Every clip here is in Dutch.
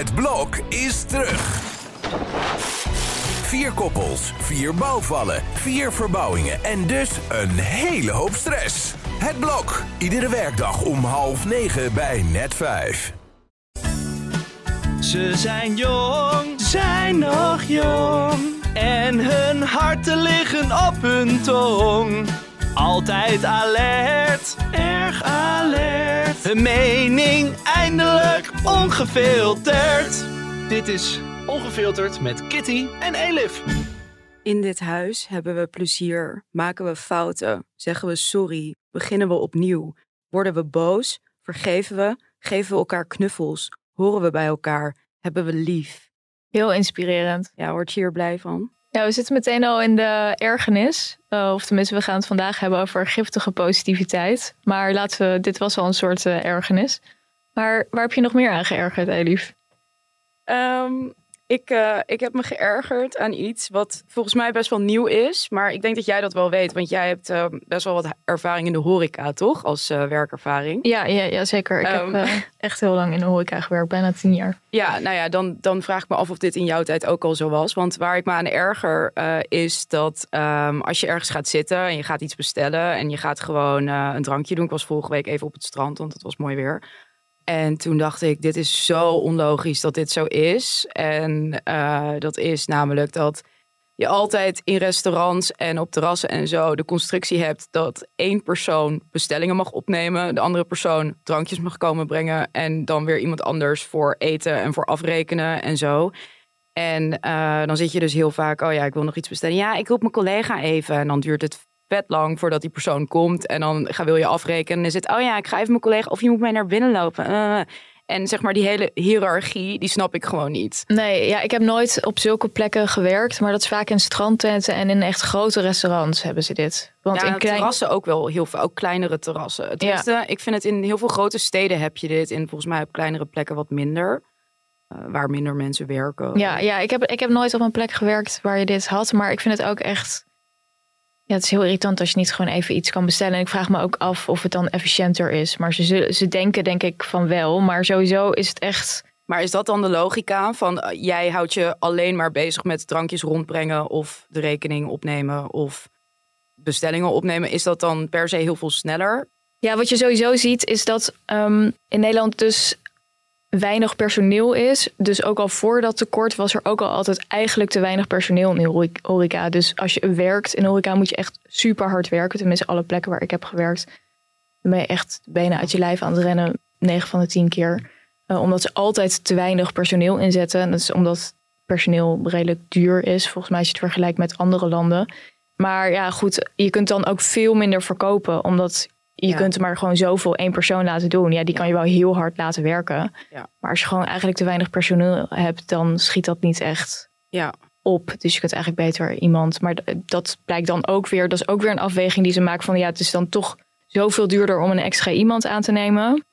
Het blok is terug. Vier koppels, vier bouwvallen, vier verbouwingen en dus een hele hoop stress. Het blok, iedere werkdag om half negen bij net vijf. Ze zijn jong, zijn nog jong. En hun harten liggen op hun tong. Altijd alert, erg alert. Hun mening eindelijk ongefilterd. Dit is Ongefilterd met Kitty en Elif. In dit huis hebben we plezier, maken we fouten, zeggen we sorry, beginnen we opnieuw, worden we boos, vergeven we, geven we elkaar knuffels, horen we bij elkaar, hebben we lief. Heel inspirerend. Ja, word je hier blij van? Ja, we zitten meteen al in de ergernis. Uh, of tenminste, we gaan het vandaag hebben over giftige positiviteit. Maar laten we, dit was al een soort uh, ergernis. Maar waar heb je nog meer aan geërgerd, Elif? Um, ik, uh, ik heb me geërgerd aan iets wat volgens mij best wel nieuw is. Maar ik denk dat jij dat wel weet. Want jij hebt uh, best wel wat ervaring in de horeca, toch? Als uh, werkervaring. Ja, ja, ja zeker. Ik um, heb echt heel lang in de horeca gewerkt. Bijna tien jaar. Ja, nou ja, dan, dan vraag ik me af of dit in jouw tijd ook al zo was. Want waar ik me aan erger is dat um, als je ergens gaat zitten en je gaat iets bestellen. En je gaat gewoon een drankje doen. Ik was vorige week even op het strand, want het was mooi weer. En toen dacht ik, dit is zo onlogisch dat dit zo is. En uh, dat is namelijk dat je altijd in restaurants en op terrassen en zo de constructie hebt dat één persoon bestellingen mag opnemen, de andere persoon drankjes mag komen brengen en dan weer iemand anders voor eten en voor afrekenen en zo. En uh, dan zit je dus heel vaak, oh ja, ik wil nog iets bestellen. Ja, ik roep mijn collega even. En dan duurt het vet lang voordat die persoon komt. En dan ga, wil je afrekenen. En is het, oh ja, ik ga even mijn collega. Of je moet mij naar binnen lopen. Uh, en zeg maar die hele hiërarchie, die snap ik gewoon niet. Nee, ja, ik heb nooit op zulke plekken gewerkt. Maar dat is vaak in strandtenten en in echt grote restaurants hebben ze dit. Want ja, in klein... terrassen ook wel heel veel, ook kleinere terrassen. Het ja. ik vind het in heel veel grote steden heb je dit. In volgens mij op kleinere plekken wat minder. Uh, waar minder mensen werken. Ja, ja ik, heb, ik heb nooit op een plek gewerkt waar je dit had. Maar ik vind het ook echt ja, het is heel irritant als je niet gewoon even iets kan bestellen. En ik vraag me ook af of het dan efficiënter is. Maar ze, ze denken denk ik van wel. Maar sowieso is het echt... Maar is dat dan de logica van uh, jij houdt je alleen maar bezig met drankjes rondbrengen of de rekening opnemen of bestellingen opnemen? Is dat dan per se heel veel sneller? Ja, wat je sowieso ziet is dat um, in Nederland dus weinig personeel is. Dus ook al voor dat tekort was er ook al altijd eigenlijk te weinig personeel in horeca. Dus als je werkt in horeca moet je echt super hard werken. Tenminste alle plekken waar ik heb gewerkt. Ben je echt bijna uit je lijf aan het rennen. 9 van de 10 keer. Uh, omdat ze altijd te weinig personeel inzetten. En dat is omdat personeel redelijk duur is. Volgens mij als je het vergelijkt met andere landen. Maar ja, goed, je kunt dan ook veel minder verkopen. Omdat je kunt er maar gewoon zoveel één persoon laten doen. Ja, die kan je wel heel hard laten werken. Ja. Maar als je gewoon eigenlijk te weinig personeel hebt, dan schiet dat niet echt ja. op. Dus je kunt eigenlijk beter iemand. Maar dat blijkt dan ook weer, dat is ook weer een afweging die ze maken van ja, het is dan toch zoveel duurder om een extra iemand aan te nemen.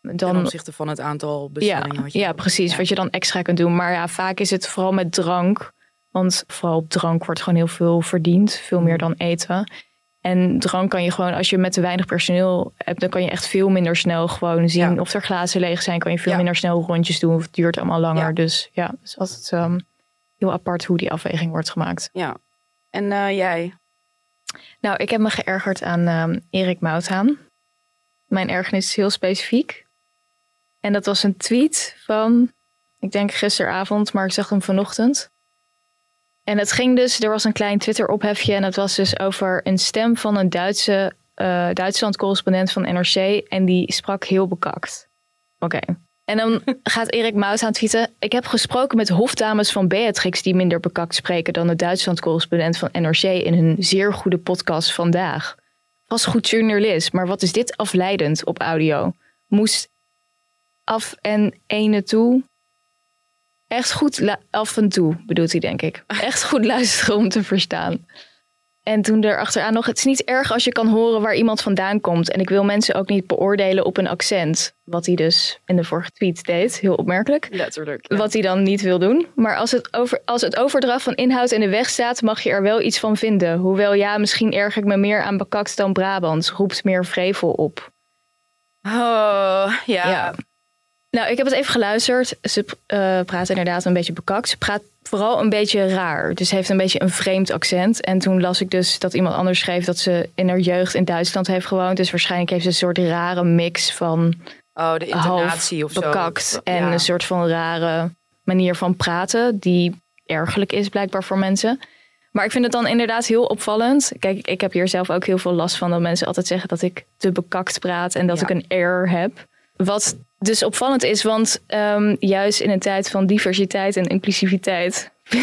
Dan, Ten opzichte van het aantal bestellingen. Ja, wat je ja precies. Wat je dan extra kunt doen. Maar ja, vaak is het vooral met drank. Want vooral op drank wordt gewoon heel veel verdiend. Veel meer mm. dan eten. En drank kan je gewoon, als je met te weinig personeel hebt, dan kan je echt veel minder snel gewoon zien of er glazen leeg zijn. Kan je veel minder snel rondjes doen of het duurt allemaal langer. Dus ja, het is altijd um, heel apart hoe die afweging wordt gemaakt. Ja. En uh, jij? Nou, ik heb me geërgerd aan um, Erik Mouthaan. Mijn ergernis is heel specifiek. En dat was een tweet van, ik denk gisteravond, maar ik zag hem vanochtend. En het ging dus, er was een klein Twitter-ophefje en het was dus over een stem van een Duitse uh, Duitsland-correspondent van NRC en die sprak heel bekakt. Oké. En dan gaat Erik Maus aan tweeten. Ik heb gesproken met hofdames van Beatrix die minder bekakt spreken dan de Duitsland-correspondent van NRC in hun zeer goede podcast vandaag. Was goed journalist, maar wat is dit afleidend op audio? Moest af en ene toe echt goed af en toe, bedoelt hij denk ik. Echt goed luisteren om te verstaan. En toen er achteraan nog, het is niet erg als je kan horen waar iemand vandaan komt. En ik wil mensen ook niet beoordelen op een accent. Wat hij dus in de vorige tweet deed, heel opmerkelijk. Letterlijk. Wat hij dan niet wil doen. Maar als het, over, als het overdracht van inhoud in de weg staat, mag je er wel iets van vinden. Hoewel ja, misschien erg ik me meer aan bekakt dan Brabants. Roept meer vrevel op. Oh, ja. ja. Nou, ik heb het even geluisterd. Ze uh, praat inderdaad een beetje bekakt. Ze praat vooral een beetje raar. Dus heeft een beetje een vreemd accent. En toen las ik dus dat iemand anders schreef dat ze in haar jeugd in Duitsland heeft gewoond. Dus waarschijnlijk heeft ze een soort rare mix van. Oh, de intonatie of zo. Bekakt en een soort van rare manier van praten. Die ergelijk is blijkbaar voor mensen. Maar ik vind het dan inderdaad heel opvallend. Kijk, ik heb hier zelf ook heel veel last van dat mensen altijd zeggen dat ik te bekakt praat en dat ik een air heb. Wat dus opvallend is, want um, juist in een tijd van diversiteit en inclusiviteit.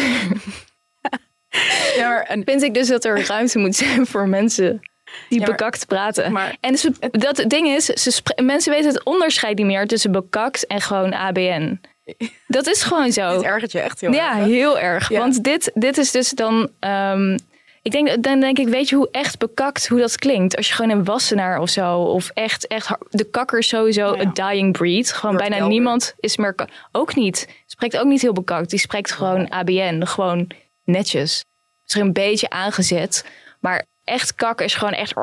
ja, maar, en... vind ik dus dat er ruimte moet zijn voor mensen die ja, bekakt praten. Maar, en ze, dat ding is, ze mensen weten het onderscheid niet meer tussen bekakt en gewoon ABN. Dat is gewoon zo. Het ergert je echt heel ja, erg. Ja, heel erg. Want dit, dit is dus dan... Um, ik denk, dan denk ik, weet je hoe echt bekakt hoe dat klinkt? Als je gewoon een wassenaar of zo, of echt, echt de kakker is sowieso een dying breed. Gewoon bijna niemand is meer, ook niet, spreekt ook niet heel bekakt. Die spreekt gewoon ABN, gewoon netjes. Is er een beetje aangezet, maar echt kak is gewoon echt,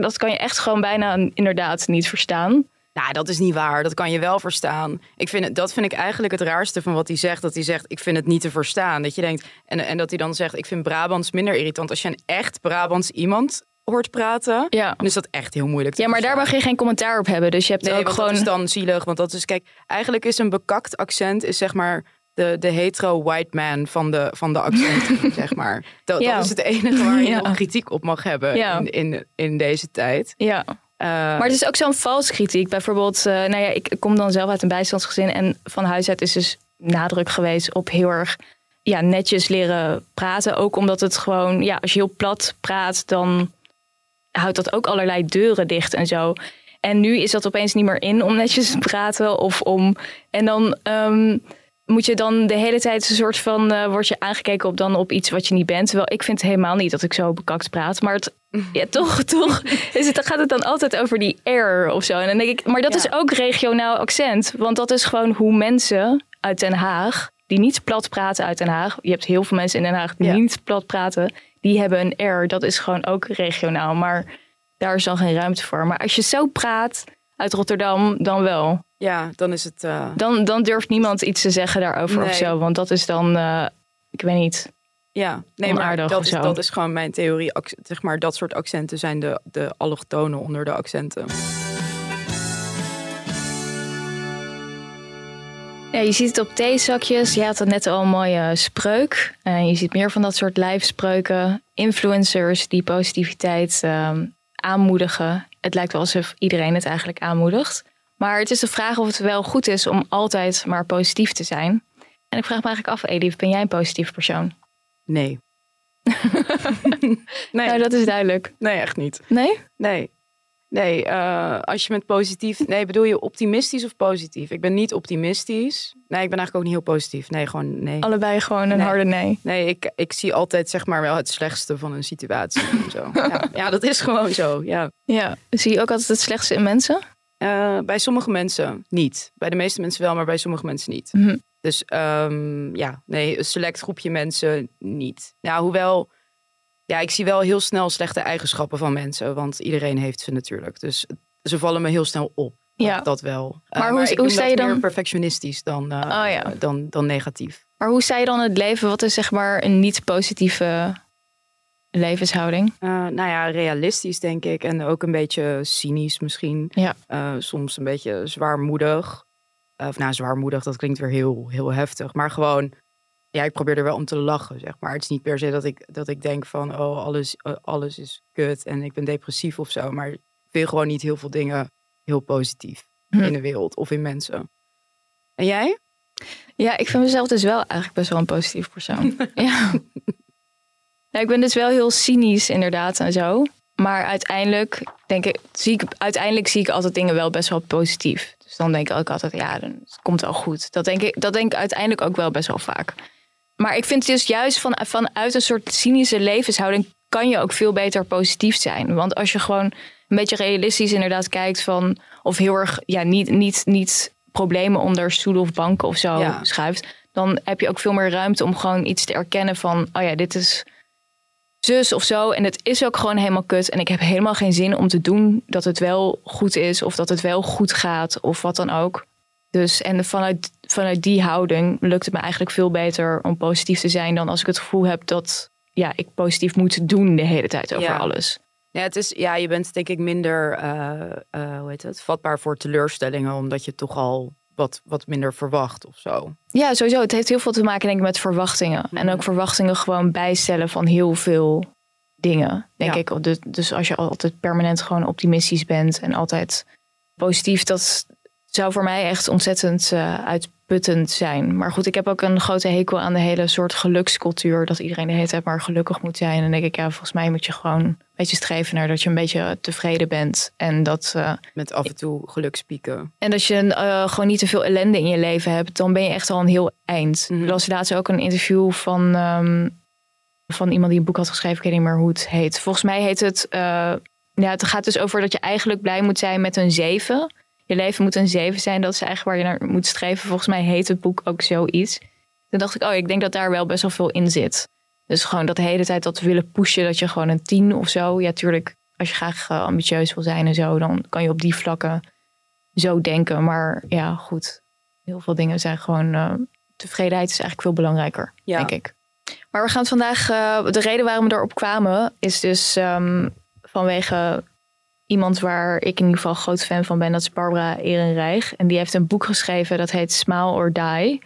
dat kan je echt gewoon bijna inderdaad niet verstaan. Nou, dat is niet waar. Dat kan je wel verstaan. Ik vind het, dat vind ik eigenlijk het raarste van wat hij zegt. Dat hij zegt, ik vind het niet te verstaan. Dat je denkt, en, en dat hij dan zegt, ik vind Brabants minder irritant. Als je een echt Brabants iemand hoort praten, ja. dan is dat echt heel moeilijk. ja, maar daar mag je geen commentaar op hebben. Dus je hebt nee, ook gewoon. Dat is dan zielig, want dat is, kijk, eigenlijk is een bekakt accent, is zeg maar de, de hetero white man van de, van de accent, zeg maar. Dat, dat, is het enige waar je ja. kritiek op mag hebben in, in, in deze tijd. Ja. Eh, maar het is ook zo'n vals kritiek. Bijvoorbeeld, uh, nou ja, ik kom dan zelf uit een bijstandsgezin. En van huis uit is dus nadruk geweest op heel erg ja, netjes leren praten. Ook omdat het gewoon, ja, als je heel plat praat, dan houdt dat ook allerlei deuren dicht en zo. En nu is dat opeens niet meer in om netjes te praten of om. En dan. Um, moet je dan de hele tijd een soort van, uh, word je aangekeken op dan op iets wat je niet bent. Terwijl ik vind helemaal niet dat ik zo bekakt praat. Maar het, ja, toch, toch is het, dan gaat het dan altijd over die air of zo. En dan denk ik, maar dat is ook regionaal accent. Want dat is gewoon hoe mensen uit Den Haag, die niet plat praten uit Den Haag. Je hebt heel veel mensen in Den Haag die niet plat praten. Die hebben een air. Dat is gewoon ook regionaal. Maar daar is dan geen ruimte voor. Maar als je zo praat uit Rotterdam, dan wel. Ja, dan is het. Uh... Dan, dan durft niemand iets te zeggen daarover nee. of zo. Want dat is dan, uh, ik weet niet. Ja, nee, maar dat is, dat is gewoon mijn theorie. Zeg maar, dat soort accenten zijn de, de allochtonen onder de accenten. Ja, je ziet het op theezakjes. Je had het net al een mooie spreuk. Uh, je ziet meer van dat soort lijfspreuken. Influencers die positiviteit uh, aanmoedigen. Het lijkt wel alsof iedereen het eigenlijk aanmoedigt. Maar het is de vraag of het wel goed is om altijd maar positief te zijn. En ik vraag me eigenlijk af, Elif, ben jij een positief persoon? Nee. nee. Nou, dat is duidelijk. Nee, echt niet. Nee? Nee. Nee, uh, als je met positief... Nee, bedoel je optimistisch of positief? Ik ben niet optimistisch. Nee, ik ben eigenlijk ook niet heel positief. Nee, gewoon nee. Allebei gewoon een harde nee. Nee, ik, ik zie altijd zeg maar wel het slechtste van een situatie. zo. Ja. ja, dat is gewoon zo, ja. Ja, zie je ook altijd het slechtste in mensen? Uh, bij sommige mensen niet. Bij de meeste mensen wel, maar bij sommige mensen niet. Mm dus um, ja, nee, een select groepje mensen niet. Ja, hoewel, ja, ik zie wel heel snel slechte eigenschappen van mensen, want iedereen heeft ze natuurlijk. Dus ze vallen me heel snel op. Ja. Dat wel. Eh, maar, uh, hoe, hoe sta je dan? perfectionistisch dan, uh, oh, ja. dan, dan negatief. Maar hoe sta je dan het leven? Wat is zeg maar een niet positieve levenshouding? Uh, nou ja, realistisch denk ik. En ook een beetje cynisch misschien. Ja. soms een beetje zwaarmoedig. Of nou, zwaarmoedig, dat klinkt weer heel, heel heftig. Maar gewoon, ja, ik probeer er wel om te lachen, zeg maar. Het is niet per se dat ik, dat ik denk van, oh, alles, eh, alles is kut en ik ben depressief of zo. Maar ik vind gewoon niet heel veel dingen heel positief hm. in de wereld of in mensen. En jij? Ja, ik vind mezelf dus wel eigenlijk best wel een positief persoon. ja. ja. Ik ben dus wel heel cynisch inderdaad en zo. Maar uiteindelijk denk ik, zie ik, uiteindelijk zie ik altijd dingen wel best wel positief. Dus dan denk ik ook altijd, ja, dan het komt wel goed. Dat denk ik, dat denk ik uiteindelijk ook wel best wel vaak. Maar ik vind dus juist van, vanuit een soort cynische levenshouding kan je ook veel beter positief zijn. Want als je gewoon een beetje realistisch inderdaad kijkt van, of heel erg, ja, niet, niet, niet problemen onder stoelen of banken of zo schuift, dan heb je ook veel meer ruimte om gewoon iets te erkennen van, oh ja, dit is zus of zo. En het is ook gewoon helemaal kut. En ik heb helemaal geen zin om te doen dat het wel goed is. Of dat het wel goed gaat. Of wat dan ook. Dus en vanuit, vanuit die houding lukt het me eigenlijk veel beter om positief te zijn dan als ik het gevoel heb dat ja, ik positief moet doen de hele tijd over Ja. alles. Ja, het is, ja, je bent denk ik minder eh, eh, hoe heet het, vatbaar voor teleurstellingen, omdat je toch al wat, wat minder verwacht of zo. Ja, sowieso. Het heeft heel veel te maken denk ik met verwachtingen. En ook verwachtingen gewoon bijstellen van heel veel dingen, denk Ja. ik. Dus, dus als je altijd permanent gewoon optimistisch bent en altijd positief, dat zou voor mij echt ontzettend eh, uitputtend zijn. Maar goed, ik heb ook een grote hekel aan de hele soort gelukscultuur. Dat iedereen de hele tijd maar gelukkig moet zijn. En dan denk ik, ja, volgens mij moet je gewoon een beetje streven naar dat je een beetje tevreden bent. En dat... eh, Met af en toe gelukspieken. en als je eh, gewoon niet te veel ellende in je leven hebt, dan ben je echt al een heel eind. Ik las laatst ook een interview van, ehm, van iemand die een boek had geschreven. Ik weet niet meer hoe het heet. Volgens mij heet het. eh, ja, het gaat dus over dat je eigenlijk blij moet zijn met een zeven. Je leven moet een zeven zijn. Dat is eigenlijk waar je naar moet streven. Volgens mij heet het boek ook zoiets. Toen dacht ik, oh, ik denk dat daar wel best wel veel in zit. Dus gewoon dat de hele tijd dat willen pushen, dat je gewoon een tien of zo. Ja, tuurlijk, als je graag eh, ambitieus wil zijn en zo, dan kan je op die vlakken zo denken. Maar ja, goed. Heel veel dingen zijn gewoon. eh, tevredenheid is eigenlijk veel belangrijker, Ja. denk ik. Maar we gaan het vandaag. eh, de reden waarom we erop kwamen is dus ehm, vanwege iemand waar ik in ieder geval groot fan van ben. Dat is Barbara Ehrenreich. En die heeft een boek geschreven dat heet Smile or Die.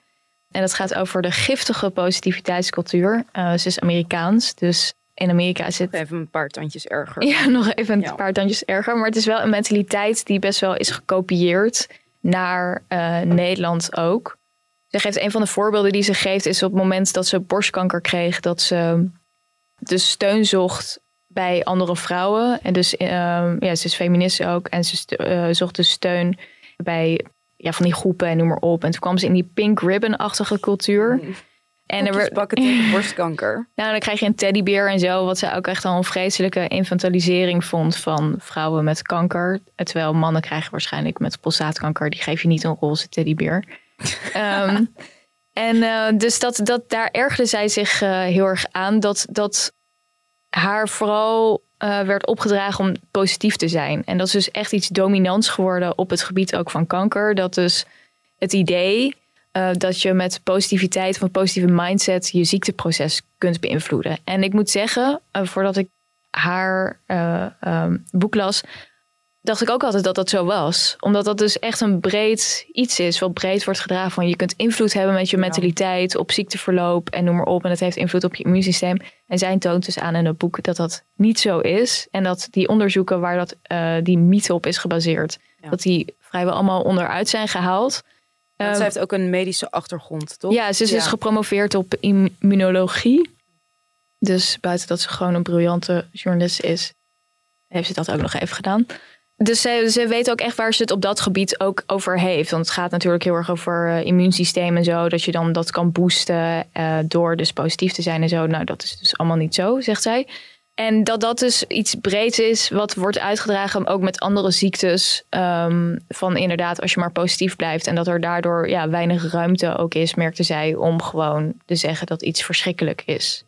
En dat gaat over de giftige positiviteitscultuur. Eh, ze is Amerikaans, dus in Amerika zit Even een paar tandjes erger. ja, nog even een paar tandjes erger. Maar het is wel een mentaliteit die best wel is gekopieerd naar eh, Nederland ook. Ze geeft een van de voorbeelden die ze geeft is op het moment dat ze borstkanker kreeg, dat ze dus steun zocht bij andere vrouwen. En dus ehm, ja, ze is feminist ook. En ze eh, zocht dus steun bij ja, van die groepen en noem maar op. En toen kwam ze in die pink ribbon-achtige cultuur. En er werd, bakken tegen borstkanker. nou, dan krijg je een teddybeer en zo, wat zij ook echt al een vreselijke infantilisering vond van vrouwen met kanker. Terwijl mannen krijgen waarschijnlijk met prostaatkanker, die geef je niet een roze teddybeer. Ehm, en eh, dus dat, dat, daar ergerde zij zich eh, heel erg aan, dat, dat haar vooral eh, werd opgedragen om positief te zijn. En dat is dus echt iets dominants geworden op het gebied ook van kanker. Dat dus het idee eh, dat je met positiviteit een positieve mindset je ziekteproces kunt beïnvloeden. En ik moet zeggen, eh, voordat ik haar eh, ehm, boek las, dacht ik ook altijd dat dat zo was. Omdat dat dus echt een breed iets is, wat breed wordt gedragen van je kunt invloed hebben met je mentaliteit op ziekteverloop en noem maar op. En dat heeft invloed op je immuunsysteem. En zij toont dus aan in het boek dat dat niet zo is. En dat die onderzoeken waar dat, eh, die mythe op is gebaseerd, Ja. dat die vrijwel allemaal onderuit zijn gehaald. Want Ehm, zij heeft ook een medische achtergrond, toch? ja, ze is dus gepromoveerd op immunologie. Dus buiten dat ze gewoon een briljante journalist is, heeft ze dat ook nog even gedaan. Dus ze, ze weet ook echt waar ze het op dat gebied ook over heeft. Want het gaat natuurlijk heel erg over eh, immuunsysteem en zo. Dat je dan dat kan boosten eh, door dus positief te zijn en zo. Nou, dat is dus allemaal niet zo, zegt zij. En dat dat dus iets breeds is, wat wordt uitgedragen ook met andere ziektes. ehm, van inderdaad, als je maar positief blijft. En dat er daardoor ja, weinig ruimte ook is, merkte zij, om gewoon te zeggen dat iets verschrikkelijk is.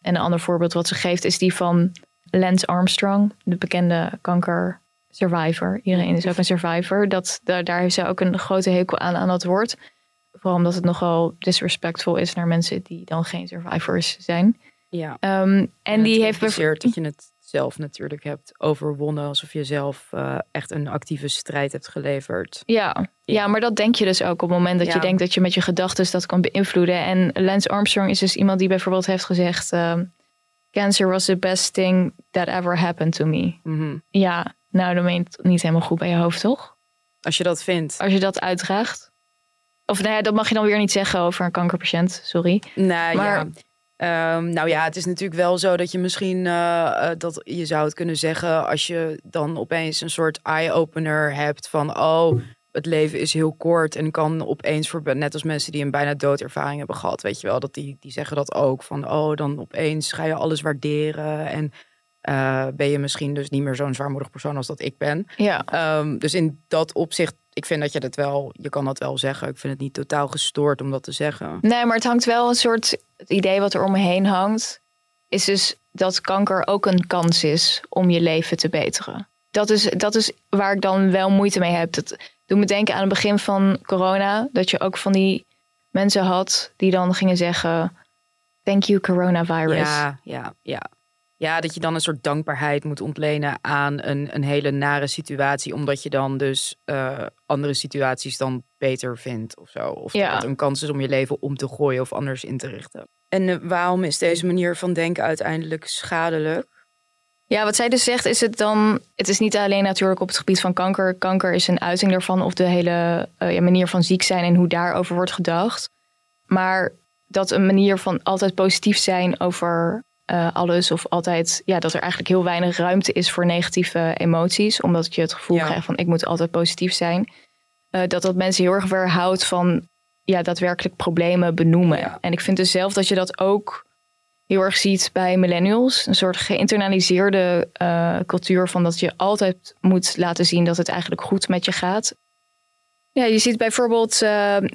En een ander voorbeeld wat ze geeft is die van Lance Armstrong, de bekende kanker survivor. Iedereen is ook een survivor. Dat, daar, daar heeft zij ook een grote hekel aan, aan dat woord. Vooral omdat het nogal disrespectvol is naar mensen die dan geen survivors zijn. Ja. Ehm, en die heeft bijvoorbeeld. bijvoorbeeld dat je het zelf natuurlijk hebt overwonnen, alsof je zelf eh, echt een actieve strijd hebt geleverd. Ja, ja, maar dat denk je dus ook op het moment dat je denkt dat je met je gedachten dat kan beïnvloeden. En Lance Armstrong is dus iemand die bijvoorbeeld heeft gezegd: ehm, Cancer was the best thing that ever happened to me. Mhm. Ja, nou, dan ben je het niet helemaal goed bij je hoofd, toch? Als je dat vindt. Als je dat uitdraagt. Of nou ja, dat mag je dan weer niet zeggen over een kankerpatiënt, sorry. Nou Maar- ja. Ehm, nou ja, het is natuurlijk wel zo dat je misschien eh, eh, dat je zou het kunnen zeggen als je dan opeens een soort eye-opener hebt van oh, het leven is heel kort en kan opeens voor net als mensen die een bijna doodervaring hebben gehad, weet je wel, dat die, die zeggen dat ook van oh, dan opeens ga je alles waarderen en eh, ben je misschien dus niet meer zo'n zwaarmoedig persoon als dat ik ben. Ja, Ehm, dus in dat opzicht, ik vind dat je dat wel, je kan dat wel zeggen. Ik vind het niet totaal gestoord om dat te zeggen. nee, maar het hangt wel een soort. Het idee wat er om me heen hangt, is dus dat kanker ook een kans is om je leven te beteren. Dat is, dat is waar ik dan wel moeite mee heb. Dat, doet me denken aan het begin van corona. Dat je ook van die mensen had die dan gingen zeggen... Thank you coronavirus. Ja, ja, ja. Ja, dat je dan een soort dankbaarheid moet ontlenen aan een, een hele nare situatie. Omdat je dan dus eh, andere situaties dan beter vindt of zo. Of Ja. dat het een kans is om je leven om te gooien of anders in te richten. En eh, waarom is deze manier van denken uiteindelijk schadelijk? Ja, wat zij dus zegt is het dan... Het is niet alleen natuurlijk op het gebied van kanker. Kanker is een uiting daarvan. Of de hele eh, ja, manier van ziek zijn en hoe daarover wordt gedacht. Maar dat een manier van altijd positief zijn over eh, alles. Of altijd, ja, dat er eigenlijk heel weinig ruimte is voor negatieve emoties. Omdat je het gevoel Ja. krijgt van ik moet altijd positief zijn. Eh, dat dat mensen heel erg weerhoudt van ja, daadwerkelijk problemen benoemen. Ja. En ik vind dus zelf dat je dat ook heel erg ziet bij millennials. Een soort geïnternaliseerde eh, cultuur van dat je altijd moet laten zien dat het eigenlijk goed met je gaat. Ja, je ziet bijvoorbeeld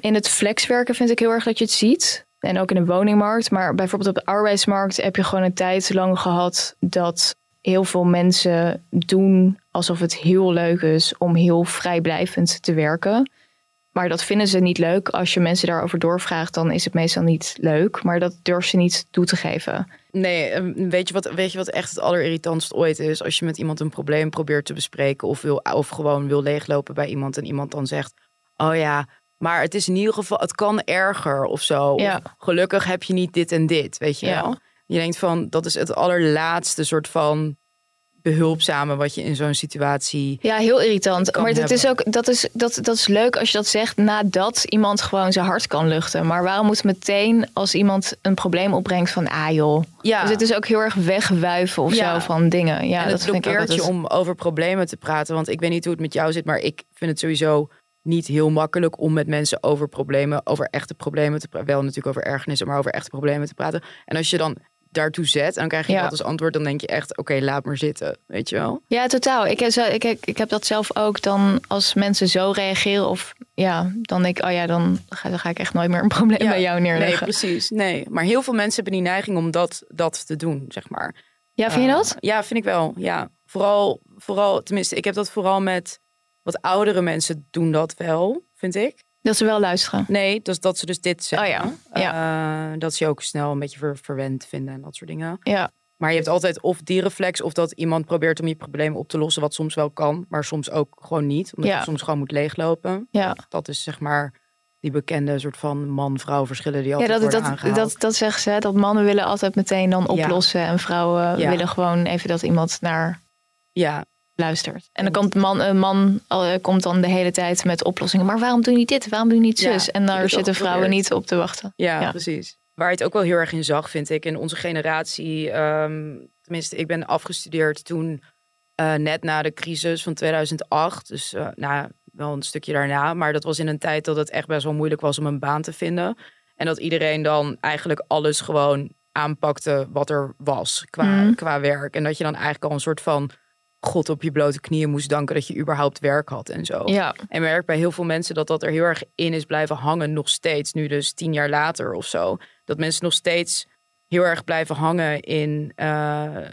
in het flexwerken vind ik heel erg dat je het ziet. En ook in de woningmarkt. Maar bijvoorbeeld op de arbeidsmarkt heb je gewoon een tijd lang gehad dat heel veel mensen doen alsof het heel leuk is om heel vrijblijvend te werken. Maar dat vinden ze niet leuk. Als je mensen daarover doorvraagt, dan is het meestal niet leuk. Maar dat durven ze niet toe te geven. Nee, eh, weet je, wat, weet je wat echt het allerirritantst ooit is? Als je met iemand een probleem probeert te bespreken of, wil, of gewoon wil leeglopen bij iemand en iemand dan zegt, oh ja, maar het is in ieder geval, het kan erger of zo. Of, Ja. gelukkig heb je niet dit en dit, weet je Ja. wel? Je denkt van, dat is het allerlaatste soort van behulpzame wat je in zo'n situatie... Ja, heel irritant. Kan Maar het is ook, dat, is, dat, dat is leuk als je dat zegt nadat iemand gewoon zijn hart kan luchten. Maar waarom moet meteen als iemand een probleem opbrengt van ah joh. Ja. Dus het is ook heel erg wegwuiven of Ja. zo van dingen. Ja, en dat het blokkeert je altijd- om over problemen te praten. Want ik weet niet hoe het met jou zit, maar ik vind het sowieso niet heel makkelijk om met mensen over problemen, over echte problemen te praten. Wel natuurlijk over ergernissen, maar over echte problemen te praten. En als je dan daartoe zet en dan krijg je Ja. dat als antwoord, dan denk je echt, oké, laat maar zitten, weet je wel? Ja, totaal. Ik heb, zo, ik, heb, ik heb dat zelf ook dan als mensen zo reageren of ja, dan denk ik, oh ja, dan ga, dan ga ik echt nooit meer een probleem Ja. bij jou Nee, neerleggen. precies. Nee, maar heel veel mensen hebben die neiging om dat, dat te doen, zeg maar. ja, vind je Eh, dat? ja, vind ik wel. Ja, vooral, vooral, tenminste, ik heb dat vooral met wat oudere mensen doen dat wel, vind ik. Dat ze wel luisteren. Nee, dus dat ze dus dit zeggen. Oh ja, Eh, dat ze je ook snel een beetje ver, verwend vinden en dat soort dingen. Ja, Maar je hebt altijd of die reflex of dat iemand probeert om je probleem op te lossen, wat soms wel kan, maar soms ook gewoon niet. Omdat Ja. je soms gewoon moet leeglopen. ja. Dat is zeg maar die bekende soort van man-vrouw verschillen die Ja, altijd dat, worden dat, aangehaald. dat, dat zeggen ze, dat mannen willen altijd meteen dan Ja. oplossen en vrouwen Ja. willen gewoon even dat iemand naar Ja, luistert. En dan komt een man, een man eh, komt dan de hele tijd met oplossingen. Maar waarom doe je niet dit? Waarom doe je niet Ja, zus? en daar zitten vrouwen niet op te wachten. Ja, Ja. precies. Waar je het ook wel heel erg in zag, vind ik, in onze generatie. ehm, tenminste, ik ben afgestudeerd toen eh, net na de crisis van 2008. Dus eh, nou, wel een stukje daarna. Maar dat was in een tijd dat het echt best wel moeilijk was om een baan te vinden. En dat iedereen dan eigenlijk alles gewoon aanpakte wat er was qua, Mhm. qua werk. En dat je dan eigenlijk al een soort van God op je blote knieën moest danken dat je überhaupt werk had en zo. Ja, En merk bij heel veel mensen dat dat er heel erg in is blijven hangen, nog steeds. Nu dus tien jaar later of zo. Dat mensen nog steeds heel erg blijven hangen in eh,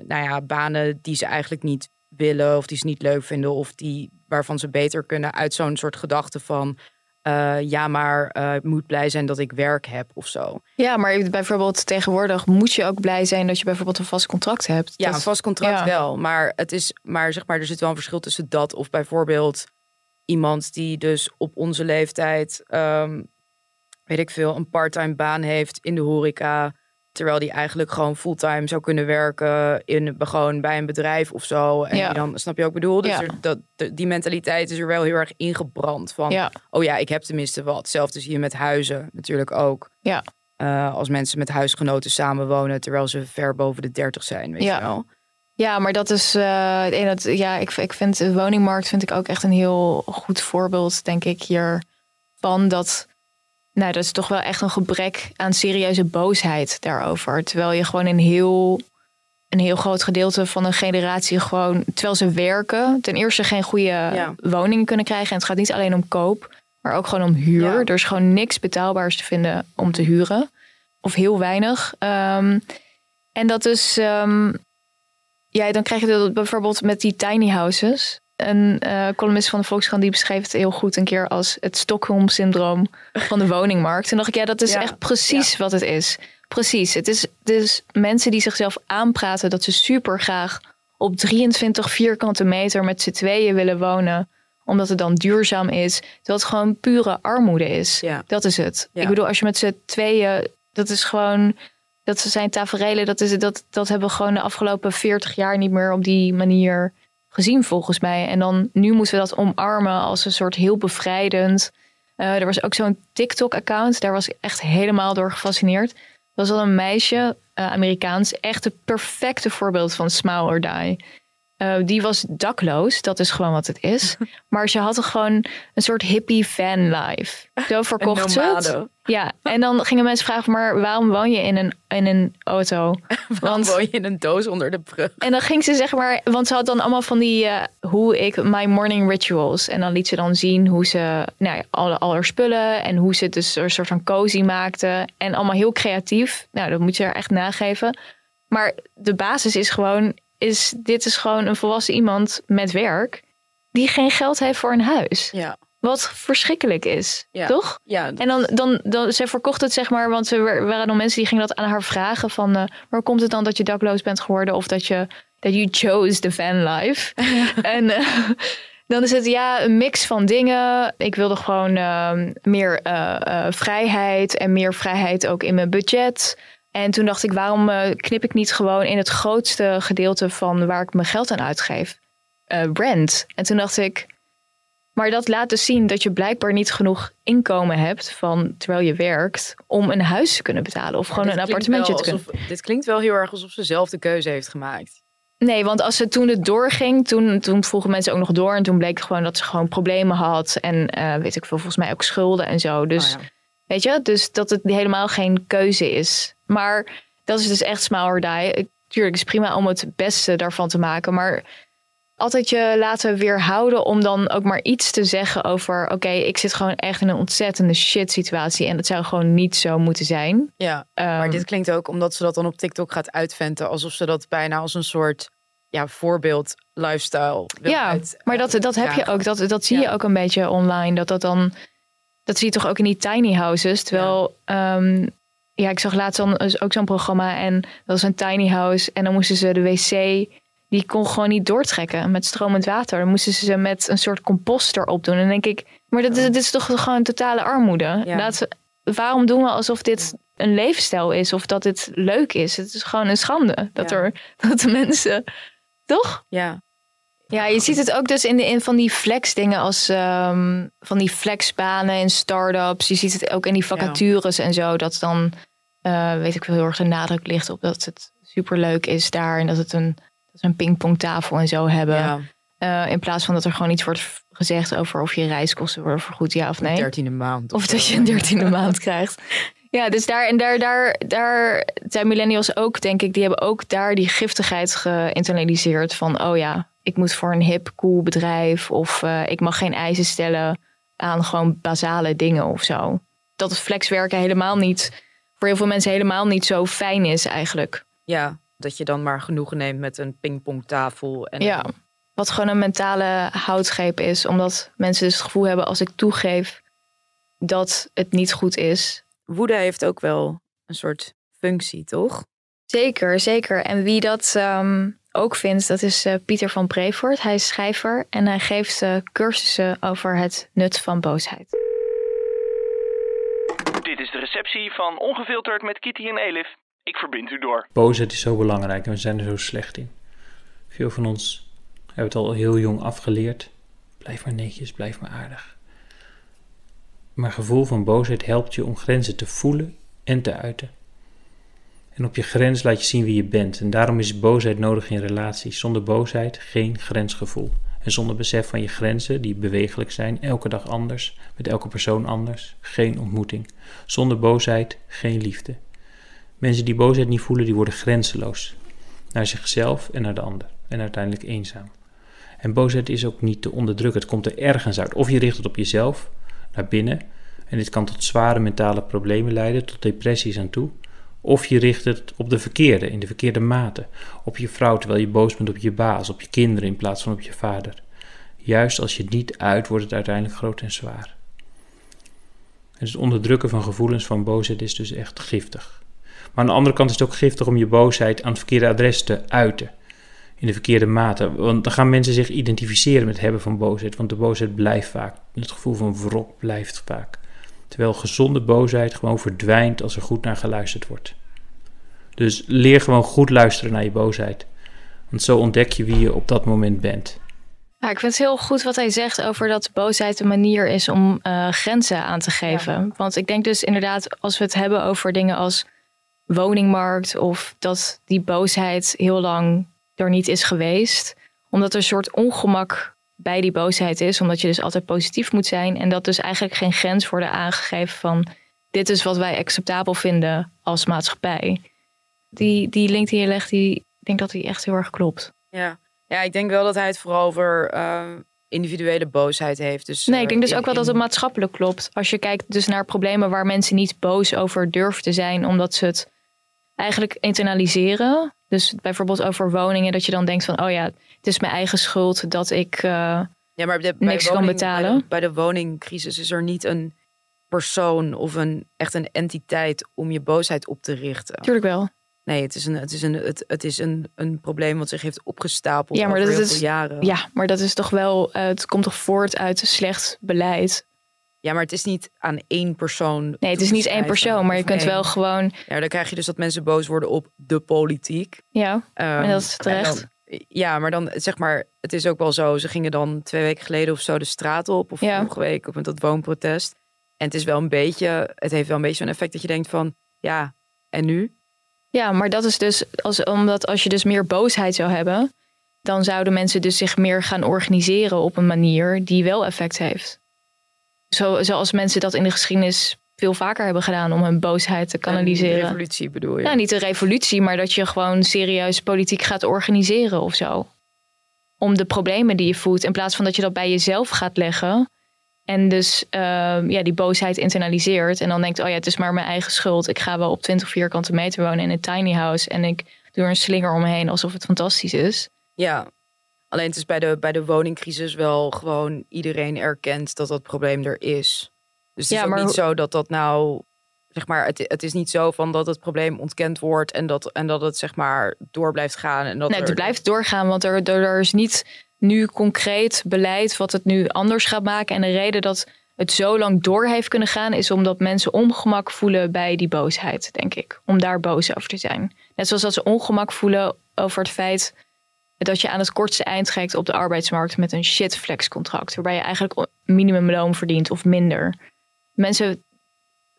nou ja, banen die ze eigenlijk niet willen. Of die ze niet leuk vinden. Of die waarvan ze beter kunnen uit zo'n soort gedachte van... eh, ja, maar eh, ik moet blij zijn dat ik werk heb of zo. ja, maar bijvoorbeeld tegenwoordig moet je ook blij zijn dat je bijvoorbeeld een vast contract hebt. Ja, Dat- een vast contract ja. wel. Maar het is, maar zeg maar, er zit wel een verschil tussen dat of bijvoorbeeld iemand die dus op onze leeftijd, ehm, weet ik veel, een parttime baan heeft in de horeca. Terwijl die eigenlijk gewoon fulltime zou kunnen werken in gewoon bij een bedrijf of zo. En Ja. die dan, snap je ook bedoel? Dus Ja. er, dat, die mentaliteit is er wel heel erg ingebrand. Van, Ja, oh ja, ik heb tenminste wat. Hetzelfde zie je met huizen natuurlijk ook. ja. Eh, als mensen met huisgenoten samenwonen terwijl ze ver boven de 30 zijn, weet Ja. je wel. Ja, maar dat is. eh, en dat, ja, ik, ik vind de woningmarkt vind ik ook echt een heel goed voorbeeld, denk ik, hiervan. Dat. Nou, dat is toch wel echt een gebrek aan serieuze boosheid daarover. Terwijl je gewoon een heel, een heel groot gedeelte van een generatie gewoon, terwijl ze werken, ten eerste geen goede Ja. woningen kunnen krijgen. En het gaat niet alleen om koop, maar ook gewoon om huur. Ja. Er is gewoon niks betaalbaars te vinden om te huren. Of heel weinig. Ehm, en dat is. ehm, ja, dan krijg je dat bijvoorbeeld met die tiny houses. Een eh, columnist van de Volkskrant die beschreef het heel goed een keer als het Stockholm-syndroom van de woningmarkt. En dacht ik, ja, dat is Ja, echt precies wat het is. Precies. Het is dus mensen die zichzelf aanpraten dat ze super graag op 23 vierkante meter met z'n tweeën willen wonen, omdat het dan duurzaam is. Dat het gewoon pure armoede is. Ja. Dat is het. Ik bedoel, als je met z'n tweeën, dat is gewoon, dat zijn tafereelen, dat, is, dat, dat hebben we gewoon de afgelopen 40 jaar niet meer op die manier gezien volgens mij. En dan nu moeten we dat omarmen als een soort heel bevrijdend. Eh, er was ook zo'n TikTok-account, daar was ik echt helemaal door gefascineerd. Er was al een meisje, eh, Amerikaans, echt het perfecte voorbeeld van smile or die. Eh, die was dakloos, dat is gewoon wat het is. Maar ze had gewoon een soort hippie van life. Zo verkocht ze het. Ja, en dan gingen mensen vragen, maar waarom woon je in een, in een auto? Want, woon je in een doos onder de brug. en dan ging ze zeg maar, want ze had dan allemaal van die, eh, hoe ik, my morning rituals. En dan liet ze dan zien hoe ze, nou ja, al, al haar spullen en hoe ze het dus een soort van cozy maakte. En allemaal heel creatief. Nou, dat moet je er echt nageven. Maar de basis is gewoon, is, dit is gewoon een volwassen iemand met werk die geen geld heeft voor een huis. Ja. Wat verschrikkelijk is, Ja. toch? Ja, En dan, dan, dan, zij verkocht het zeg maar, want er wa- waren dan mensen die gingen dat aan haar vragen van, eh, waar komt het dan dat je dakloos bent geworden of dat je, dat you chose the van life? en eh, dan is het ja, een mix van dingen. Ik wilde gewoon ehm, meer eh, vrijheid en meer vrijheid ook in mijn budget. En toen dacht ik, waarom eh, knip ik niet gewoon in het grootste gedeelte van waar ik mijn geld aan uitgeef? Rent. En toen dacht ik, maar dat laat dus zien dat je blijkbaar niet genoeg inkomen hebt van terwijl je werkt om een huis te kunnen betalen of gewoon een appartementje te kunnen. alsof- dit klinkt wel heel erg alsof ze zelf de keuze heeft gemaakt. Nee, want als ze toen het doorging, toen, toen vroegen mensen ook nog door en toen bleek gewoon dat ze gewoon problemen had en eh, weet ik veel, volgens mij ook schulden en zo. Dus Oh ja. Weet je, dus dat het helemaal geen keuze is. Maar dat is dus echt smile or die. Ik- Tuurlijk is prima om het beste daarvan te maken, maar altijd je laten weerhouden om dan ook maar iets te zeggen over... oké, ik zit gewoon echt in een ontzettende shit situatie... en dat zou gewoon niet zo moeten zijn. Ja, maar Ehm, dit klinkt ook omdat ze dat dan op TikTok gaat uitventen. Alsof ze dat bijna als een soort ja, voorbeeld lifestyle wil ja, uit- maar dat, dat heb je ook. Dat, dat zie je ook een beetje online. Dat dat dan... Dat zie je toch ook in die tiny houses. Terwijl... Ja, ja ik zag laatst dan dus ook zo'n programma... en dat was een tiny house... en dan moesten ze de wc... die kon gewoon niet doortrekken met stromend water. Dan moesten ze ze met een soort compost erop doen. En dan denk ik... maar dat, dit is toch gewoon totale armoede? Ja. Laat waarom doen we alsof dit een leefstijl is... of dat dit leuk is? Het is gewoon een schande dat, Ja. er, dat de mensen... Toch? Ja, Ja, je ziet het ook dus in, de, in van die flex dingen als ehm, van die flexbanen in start-ups. Je ziet het ook in die vacatures en zo. Dat dan, eh, weet ik wel, heel erg de nadruk ligt op dat het superleuk is daar. En dat het een, dat ze een pingpongtafel en zo hebben. ja. Eh, in plaats van dat er gewoon iets wordt gezegd over of je reiskosten worden vergoed, ja of nee. dertiende maand. Of dat je een dertiende maand krijgt. Ja, dus daar en daar, daar, daar zijn millennials ook, denk ik, die hebben ook daar die giftigheid geïnternaliseerd van, oh ja, ik moet voor een hip, cool bedrijf of eh, ik mag geen eisen stellen aan gewoon basale dingen of zo. Dat het flexwerken helemaal niet, voor heel veel mensen helemaal niet zo fijn is eigenlijk. Ja, dat je dan maar genoegen neemt met een pingpongtafel. En Ja, wat gewoon een mentale houtgreep is, omdat mensen dus het gevoel hebben als ik toegeef dat het niet goed is, woede heeft ook wel een soort functie, toch? Zeker, zeker. En wie dat ehm, ook vindt, dat is eh, Pieter van Brevoort. Hij is schrijver en hij geeft eh, cursussen over het nut van boosheid. Dit is de receptie van Ongefilterd met Kitty en Elif. Ik verbind u door. Boosheid is zo belangrijk en we zijn er zo slecht in. Veel van ons hebben het al heel jong afgeleerd. Blijf maar netjes, blijf maar aardig. Maar gevoel van boosheid helpt je om grenzen te voelen en te uiten. En op je grens laat je zien wie je bent. En daarom is boosheid nodig in relaties. Zonder boosheid geen grensgevoel. En zonder besef van je grenzen, die bewegelijk zijn, elke dag anders, met elke persoon anders, geen ontmoeting. Zonder boosheid geen liefde. Mensen die boosheid niet voelen, die worden grenzeloos. Naar zichzelf en naar de ander. En uiteindelijk eenzaam. En boosheid is ook niet te onderdrukken. Het komt er ergens uit. Of je richt het op jezelf, naar binnen. En dit kan tot zware mentale problemen leiden, tot depressies aan toe. Of je richt het op de verkeerde, in de verkeerde mate. Op je vrouw terwijl je boos bent op je baas, op je kinderen in plaats van op je vader. Juist als je het niet uit, wordt het uiteindelijk groot en zwaar. Dus het onderdrukken van gevoelens van boosheid is dus echt giftig. Maar aan de andere kant is het ook giftig om je boosheid aan het verkeerde adres te uiten. In de verkeerde mate. Want dan gaan mensen zich identificeren met het hebben van boosheid. Want de boosheid blijft vaak. Het gevoel van wrok blijft vaak. Terwijl gezonde boosheid gewoon verdwijnt als er goed naar geluisterd wordt. Dus leer gewoon goed luisteren naar je boosheid. Want zo ontdek je wie je op dat moment bent. Ja, ik vind het heel goed wat hij zegt over dat boosheid een manier is om uh, grenzen aan te geven. Want ik denk dus inderdaad, als we het hebben over dingen als woningmarkt of dat die boosheid heel lang er niet is geweest, omdat er een soort ongemak bij die boosheid is, omdat je dus altijd positief moet zijn en dat dus eigenlijk geen grens worden aangegeven van dit is wat wij acceptabel vinden als maatschappij. Die, die link die je legt, die, ik denk dat die echt heel erg klopt. Ja, ja ik denk wel dat hij het vooral over uh, individuele boosheid heeft. Dus, nee, ik denk uh, dus ook wel dat het maatschappelijk klopt. Als je kijkt dus naar problemen waar mensen niet boos over durven te zijn, omdat ze het eigenlijk internaliseren. Dus bijvoorbeeld over woningen, dat je dan denkt van, oh ja, het is mijn eigen schuld dat ik uh, ja, maar de, niks woning, kan betalen. Bij de, bij de, woningcrisis is er niet een persoon of een, echt een entiteit om je boosheid op te richten. Tuurlijk wel. Nee, het is een, het is een, het, het is een, een probleem wat zich heeft opgestapeld ja, maar over dat heel is, veel jaren. Ja, maar dat is toch wel, uh, het komt toch voort uit slecht beleid. Ja, maar het is niet aan één persoon. Nee, het is niet één persoon, maar je kunt wel gewoon. Ja, dan krijg je dus dat mensen boos worden op de politiek. Ja, um, en dat is terecht. Dan, ja, maar dan zeg maar, het is ook wel zo. Ze gingen dan twee weken geleden of zo de straat op, of ja. vorige week op dat woonprotest. En het is wel een beetje, het heeft wel een beetje zo'n effect dat je denkt van, ja, en nu? Ja, maar dat is dus als, omdat als je dus meer boosheid zou hebben, dan zouden mensen dus zich meer gaan organiseren op een manier die wel effect heeft. Zo, zoals mensen dat in de geschiedenis veel vaker hebben gedaan om hun boosheid te kanaliseren. Een revolutie bedoel je? Nou, niet een revolutie, maar dat je gewoon serieus politiek gaat organiseren of zo. Om de problemen die je voelt, in plaats van dat je dat bij jezelf gaat leggen. En dus uh, ja, die boosheid internaliseert. En dan denkt, oh ja, het is maar mijn eigen schuld. Ik ga wel op 20 vierkante meter wonen in een tiny house. En ik doe er een slinger omheen alsof het fantastisch is. Ja, Alleen het is bij de, bij de woningcrisis wel gewoon iedereen erkent dat dat probleem er is. Dus het is niet zo dat dat nou, zeg maar, het, het is niet zo van dat het probleem ontkend wordt en dat, en dat het zeg maar door blijft gaan. En dat nee, er... het blijft doorgaan, want er, er, er is niet nu concreet beleid wat het nu anders gaat maken. En de reden dat het zo lang door heeft kunnen gaan, is omdat mensen ongemak voelen bij die boosheid, denk ik. Om daar boos over te zijn. Net zoals dat ze ongemak voelen over het feit dat je aan het kortste eind trekt op de arbeidsmarkt met een shit contract, waarbij je eigenlijk minimumloon verdient of minder. Mensen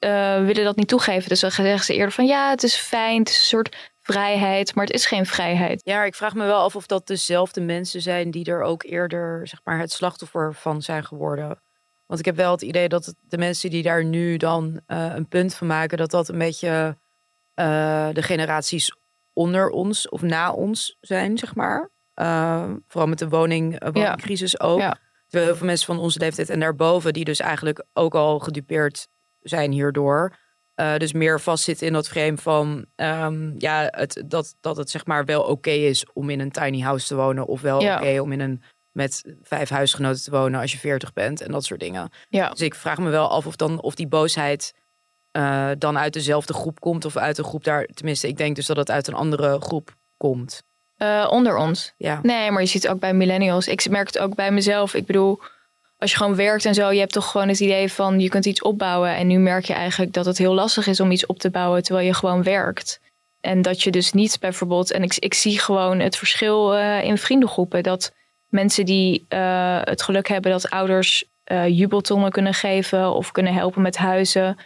uh, willen dat niet toegeven, dus dan zeggen ze eerder van ja, het is fijn, het is soort vrijheid, maar het is geen vrijheid. Ja, ik vraag me wel af of dat dezelfde mensen zijn die er ook eerder zeg maar, het slachtoffer van zijn geworden. Want ik heb wel het idee dat de mensen die daar nu dan uh, een punt van maken, dat dat een beetje uh, de generaties onder ons of na ons zijn, zeg maar. Uh, vooral met de woning, uh, woningcrisis ook. Ja. Terwijl heel veel mensen van onze leeftijd en daarboven, die dus eigenlijk ook al gedupeerd zijn hierdoor. Uh, dus meer vastzitten in dat frame van um, ja, het, dat, dat het zeg maar wel oké okay is om in een tiny house te wonen. Of wel ja. oké okay om in een met vijf huisgenoten te wonen als je veertig bent en dat soort dingen. Ja. Dus ik vraag me wel af of dan of die boosheid uh, dan uit dezelfde groep komt of uit een groep daar. Tenminste, ik denk dus dat het uit een andere groep komt. Uh, onder ons. Ja. Nee, maar je ziet het ook bij millennials. Ik merk het ook bij mezelf. Ik bedoel, als je gewoon werkt en zo, je hebt toch gewoon het idee van je kunt iets opbouwen. En nu merk je eigenlijk dat het heel lastig is om iets op te bouwen terwijl je gewoon werkt. En dat je dus niet bijvoorbeeld, en ik, ik zie gewoon het verschil uh, in vriendengroepen. Dat mensen die uh, het geluk hebben dat ouders jubeltonnen kunnen geven of kunnen helpen met huizen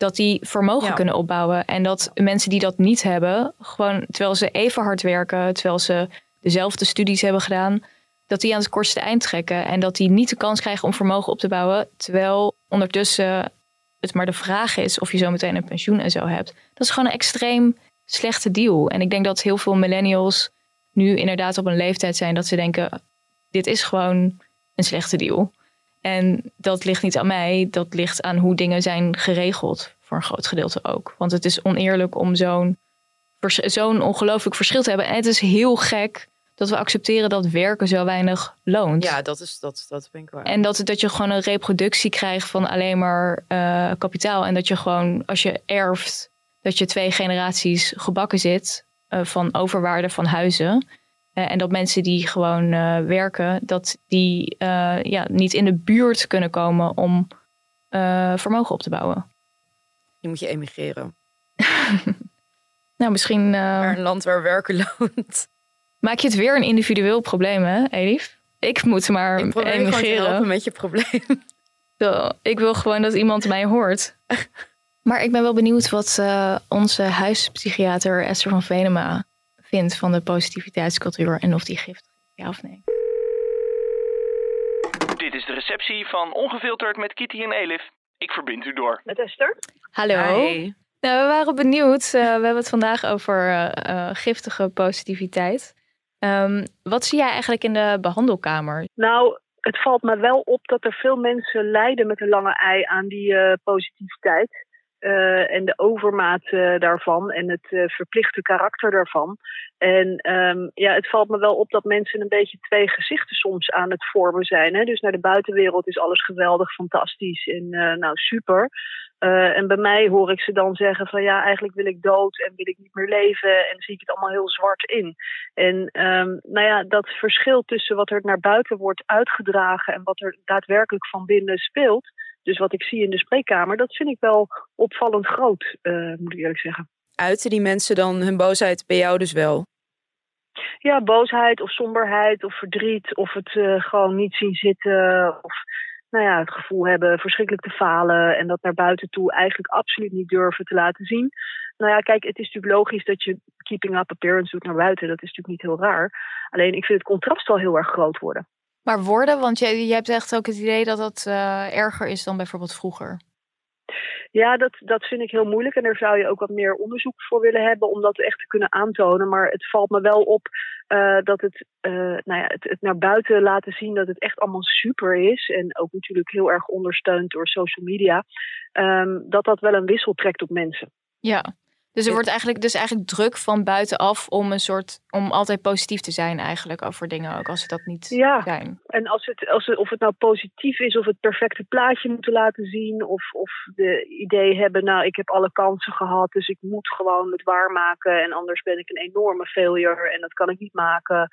dat die vermogen ja. kunnen opbouwen. En dat mensen die dat niet hebben, gewoon terwijl ze even hard werken, terwijl ze dezelfde studies hebben gedaan, dat die aan het kortste eind trekken. En dat die niet de kans krijgen om vermogen op te bouwen. Terwijl ondertussen het maar de vraag is of je zo meteen een pensioen en zo hebt. Dat is gewoon een extreem slechte deal. En ik denk dat heel veel millennials nu inderdaad op een leeftijd zijn dat ze denken: dit is gewoon een slechte deal. En dat ligt niet aan mij, dat ligt aan hoe dingen zijn geregeld, voor een groot gedeelte ook. Want het is oneerlijk om zo'n zo'n ongelooflijk verschil te hebben. En het is heel gek dat we accepteren dat werken zo weinig loont. Ja, dat, is, dat, dat ben ik waar. En dat, dat je gewoon een reproductie krijgt van alleen maar uh, kapitaal. En dat je gewoon, als je erft, dat je twee generaties gebakken zit uh, van overwaarde van huizen. Uh, en dat mensen die gewoon werken, dat die ja, niet in de buurt kunnen komen om vermogen op te bouwen. Je moet je emigreren. nou, misschien. Naar een land waar werken loont. Maak je het weer een individueel probleem, hè, Elif? Ik moet maar ik emigreren. helpen met je probleem. Zo, ik wil gewoon dat iemand mij hoort. maar ik ben wel benieuwd wat uh, onze huispsychiater Esther van Venema vindt van de positiviteitscultuur en of die giftig is, ja of nee. Dit is de receptie van Ongefilterd met Kitty en Elif. Ik verbind u door. Met Esther. Hallo. Hi. Nou, we waren benieuwd. Uh, we hebben het vandaag over uh, giftige positiviteit. Um, wat zie jij eigenlijk in de behandelkamer? Nou, het valt me wel op dat er veel mensen lijden met een lange ei aan die uh, positiviteit. Uh, en de overmaat uh, daarvan en het verplichte karakter daarvan. En um, ja, het valt me wel op dat mensen een beetje twee gezichten soms aan het vormen zijn. Hè? Dus naar de buitenwereld is alles geweldig, fantastisch en nou super. En bij mij hoor ik ze dan zeggen van ja, eigenlijk wil ik dood en wil ik niet meer leven en zie ik het allemaal heel zwart in. En um, nou ja, dat verschil tussen wat er naar buiten wordt uitgedragen en wat er daadwerkelijk van binnen speelt, dus wat ik zie in de spreekkamer, dat vind ik wel opvallend groot, uh, moet ik eerlijk zeggen. Uiten die mensen dan hun boosheid bij jou dus wel? Ja, boosheid of somberheid of verdriet of het uh, gewoon niet zien zitten of nou ja, het gevoel hebben verschrikkelijk te falen en dat naar buiten toe eigenlijk absoluut niet durven te laten zien. Nou ja, kijk, het is natuurlijk logisch dat je keeping up appearance doet naar buiten. Dat is natuurlijk niet heel raar. Alleen ik vind het contrast wel heel erg groot worden. Maar worden, want je, je hebt echt ook het idee dat dat uh, erger is dan bijvoorbeeld vroeger. Ja, dat, dat vind ik heel moeilijk. En daar zou je ook wat meer onderzoek voor willen hebben om dat echt te kunnen aantonen. Maar het valt me wel op uh, dat het, uh, nou ja, het, het, naar buiten laten zien dat het echt allemaal super is. En ook natuurlijk heel erg ondersteund door social media. Um, dat dat wel een wissel trekt op mensen. Ja, dus er wordt eigenlijk, dus eigenlijk druk van buitenaf om een soort om altijd positief te zijn eigenlijk over dingen ook als ze dat niet ja. zijn. En als het, als het, of het nou positief is of het perfecte plaatje moeten laten zien of, of de idee hebben, nou ik heb alle kansen gehad, dus ik moet gewoon het waarmaken en anders ben ik een enorme failure en dat kan ik niet maken.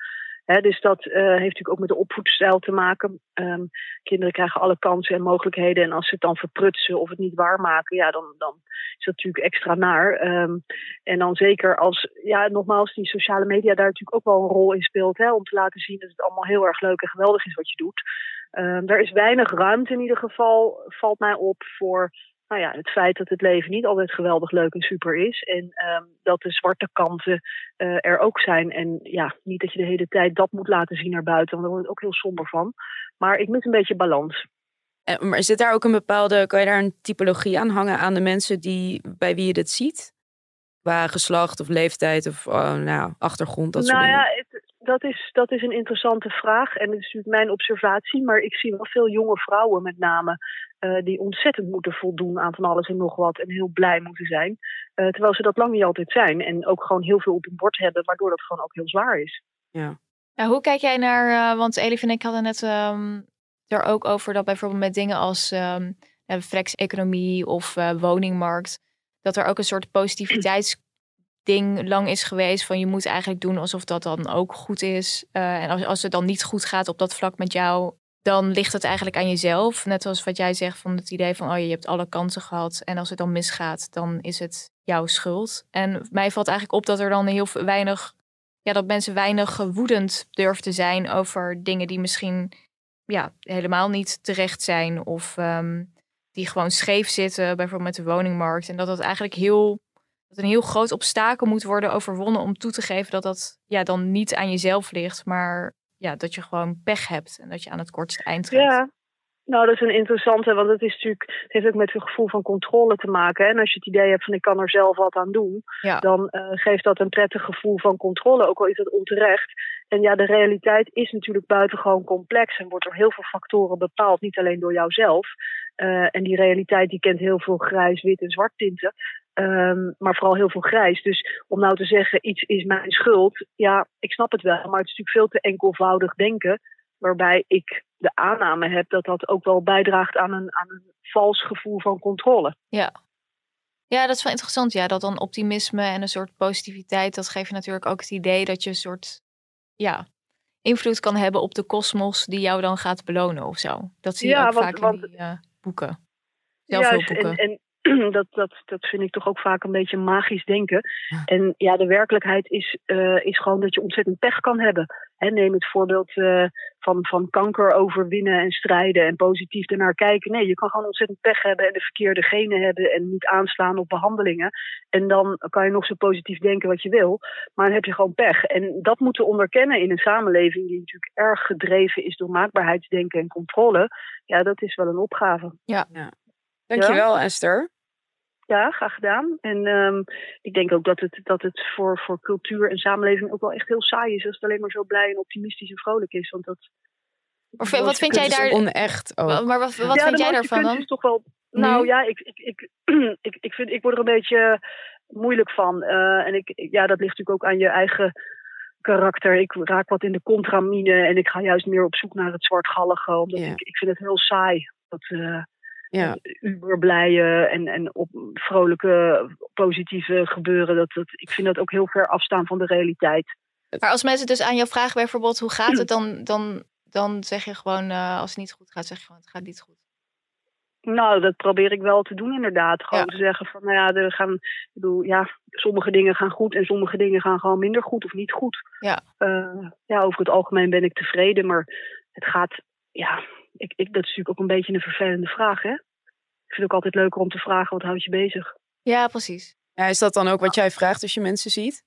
Dus dat uh, heeft natuurlijk ook met de opvoedstijl te maken. Um, kinderen krijgen alle kansen en mogelijkheden. En als ze het dan verprutsen of het niet waarmaken, ja, dan, dan is dat natuurlijk extra naar. Um, en dan zeker als, ja, nogmaals, die sociale media daar natuurlijk ook wel een rol in speelt. Om te laten zien dat het allemaal heel erg leuk en geweldig is wat je doet. Um, er is weinig ruimte in ieder geval, valt mij op, voor nou ja, het feit dat het leven niet altijd geweldig leuk en super is. En um, dat de zwarte kanten uh, er ook zijn. En ja, niet dat je de hele tijd dat moet laten zien naar buiten, want daar word ik ook heel somber van. Maar ik mis een beetje balans. En, maar zit daar ook een bepaalde, kan je daar een typologie aan hangen aan de mensen die, bij wie je dit ziet? Qua geslacht of leeftijd of oh, nou, achtergrond, dat nou soort ja, dingen? Dat, is, dat is een interessante vraag. En het is natuurlijk mijn observatie. Maar ik zie wel veel jonge vrouwen met name uh, die ontzettend moeten voldoen aan van alles en nog wat en heel blij moeten zijn. Uh, terwijl ze dat lang niet altijd zijn en ook gewoon heel veel op hun bord hebben, waardoor dat gewoon ook heel zwaar is. Ja. Nou, hoe kijk jij naar, uh, want Elif en ik hadden net um, er ook over dat bijvoorbeeld met dingen als um, flex-economie of woningmarkt, dat er ook een soort positiviteits ding lang is geweest van je moet eigenlijk doen alsof dat dan ook goed is. Uh, en als, als het dan niet goed gaat op dat vlak met jou, dan ligt het eigenlijk aan jezelf. Net zoals wat jij zegt van het idee van oh je hebt alle kansen gehad en als het dan misgaat, dan is het jouw schuld. En mij valt eigenlijk op dat er dan heel weinig, ja dat mensen weinig woedend durven te zijn over dingen die misschien ja helemaal niet terecht zijn of um, die gewoon scheef zitten, bijvoorbeeld met de woningmarkt en dat dat eigenlijk heel dat een heel groot obstakel moet worden overwonnen om toe te geven dat dat ja, dan niet aan jezelf ligt, maar ja, dat je gewoon pech hebt en dat je aan het kortste eind gaat. Ja, nou dat is een interessante, want het, is natuurlijk, het heeft ook met het gevoel van controle te maken. Hè? En als je het idee hebt van ik kan er zelf wat aan doen, ja. dan uh, geeft dat een prettig gevoel van controle, ook al is dat onterecht. En ja, de realiteit is natuurlijk buitengewoon complex en wordt door heel veel factoren bepaald, niet alleen door jouzelf. Uh, en die realiteit die kent heel veel grijs, wit en zwart tinten. Ehm, maar vooral heel veel grijs. Dus om nou te zeggen, iets is mijn schuld. Ja, ik snap het wel. Maar het is natuurlijk veel te enkelvoudig denken. Waarbij ik de aanname heb dat dat ook wel bijdraagt aan een, aan een vals gevoel van controle. Ja. Ja, dat is wel interessant. Ja, dat dan optimisme en een soort positiviteit, dat geeft je natuurlijk ook het idee dat je een soort ja, invloed kan hebben op de kosmos die jou dan gaat belonen of zo. Dat zie je Ja, ook want- vaak want- in die eh, boeken. En, en dat, dat, dat vind ik toch ook vaak een beetje magisch denken. En ja, de werkelijkheid is, eh, is gewoon dat je ontzettend pech kan hebben. Hè, neem het voorbeeld eh, van, van kanker overwinnen en strijden en positief ernaar kijken. Nee, je kan gewoon ontzettend pech hebben en de verkeerde genen hebben en niet aanslaan op behandelingen. En dan kan je nog zo positief denken wat je wil, maar dan heb je gewoon pech. En dat moeten we onderkennen in een samenleving die natuurlijk erg gedreven is door maakbaarheidsdenken en controle. Ja, dat is wel een opgave. Dankjewel, Esther. Ja, graag gedaan. En ehm, ik denk ook dat het, dat het voor, voor cultuur en samenleving ook wel echt heel saai is als het alleen maar zo blij en optimistisch en vrolijk is. Want dat. Maar v- wat vind jij daar? onecht ook. Maar wat, wat ja, vind jij daarvan dan? is toch wel. Nou ja, ik, ik, ik, ik, ik, vind, ik word er een beetje moeilijk van. Eh, en ik, ja, dat ligt natuurlijk ook aan je eigen karakter. Ik raak wat in de contramine en ik ga juist meer op zoek naar het zwartgallige. Omdat Ja. ik, ik vind het heel saai. Dat, eh, Ja. uberblije en, en op vrolijke, positieve gebeuren. Dat, dat, ik vind dat ook heel ver afstaan van de realiteit. Maar als mensen dus aan jou vragen bijvoorbeeld hoe gaat het, dan, dan, dan zeg je gewoon eh, als het niet goed gaat, zeg je gewoon het gaat niet goed. Nou, dat probeer ik wel te doen inderdaad. Gewoon Ja. te zeggen van, nou ja, er gaan, ik bedoel, ja, sommige dingen gaan goed en sommige dingen gaan gewoon minder goed of niet goed. Ja. Eh, ja, over het algemeen ben ik tevreden, maar het gaat, ja, ik, ik, dat is natuurlijk ook een beetje een vervelende vraag, hè? Ik vind het ook altijd leuker om te vragen, wat houdt je bezig? Ja, precies. Ja, is dat dan ook wat jij vraagt als je mensen ziet?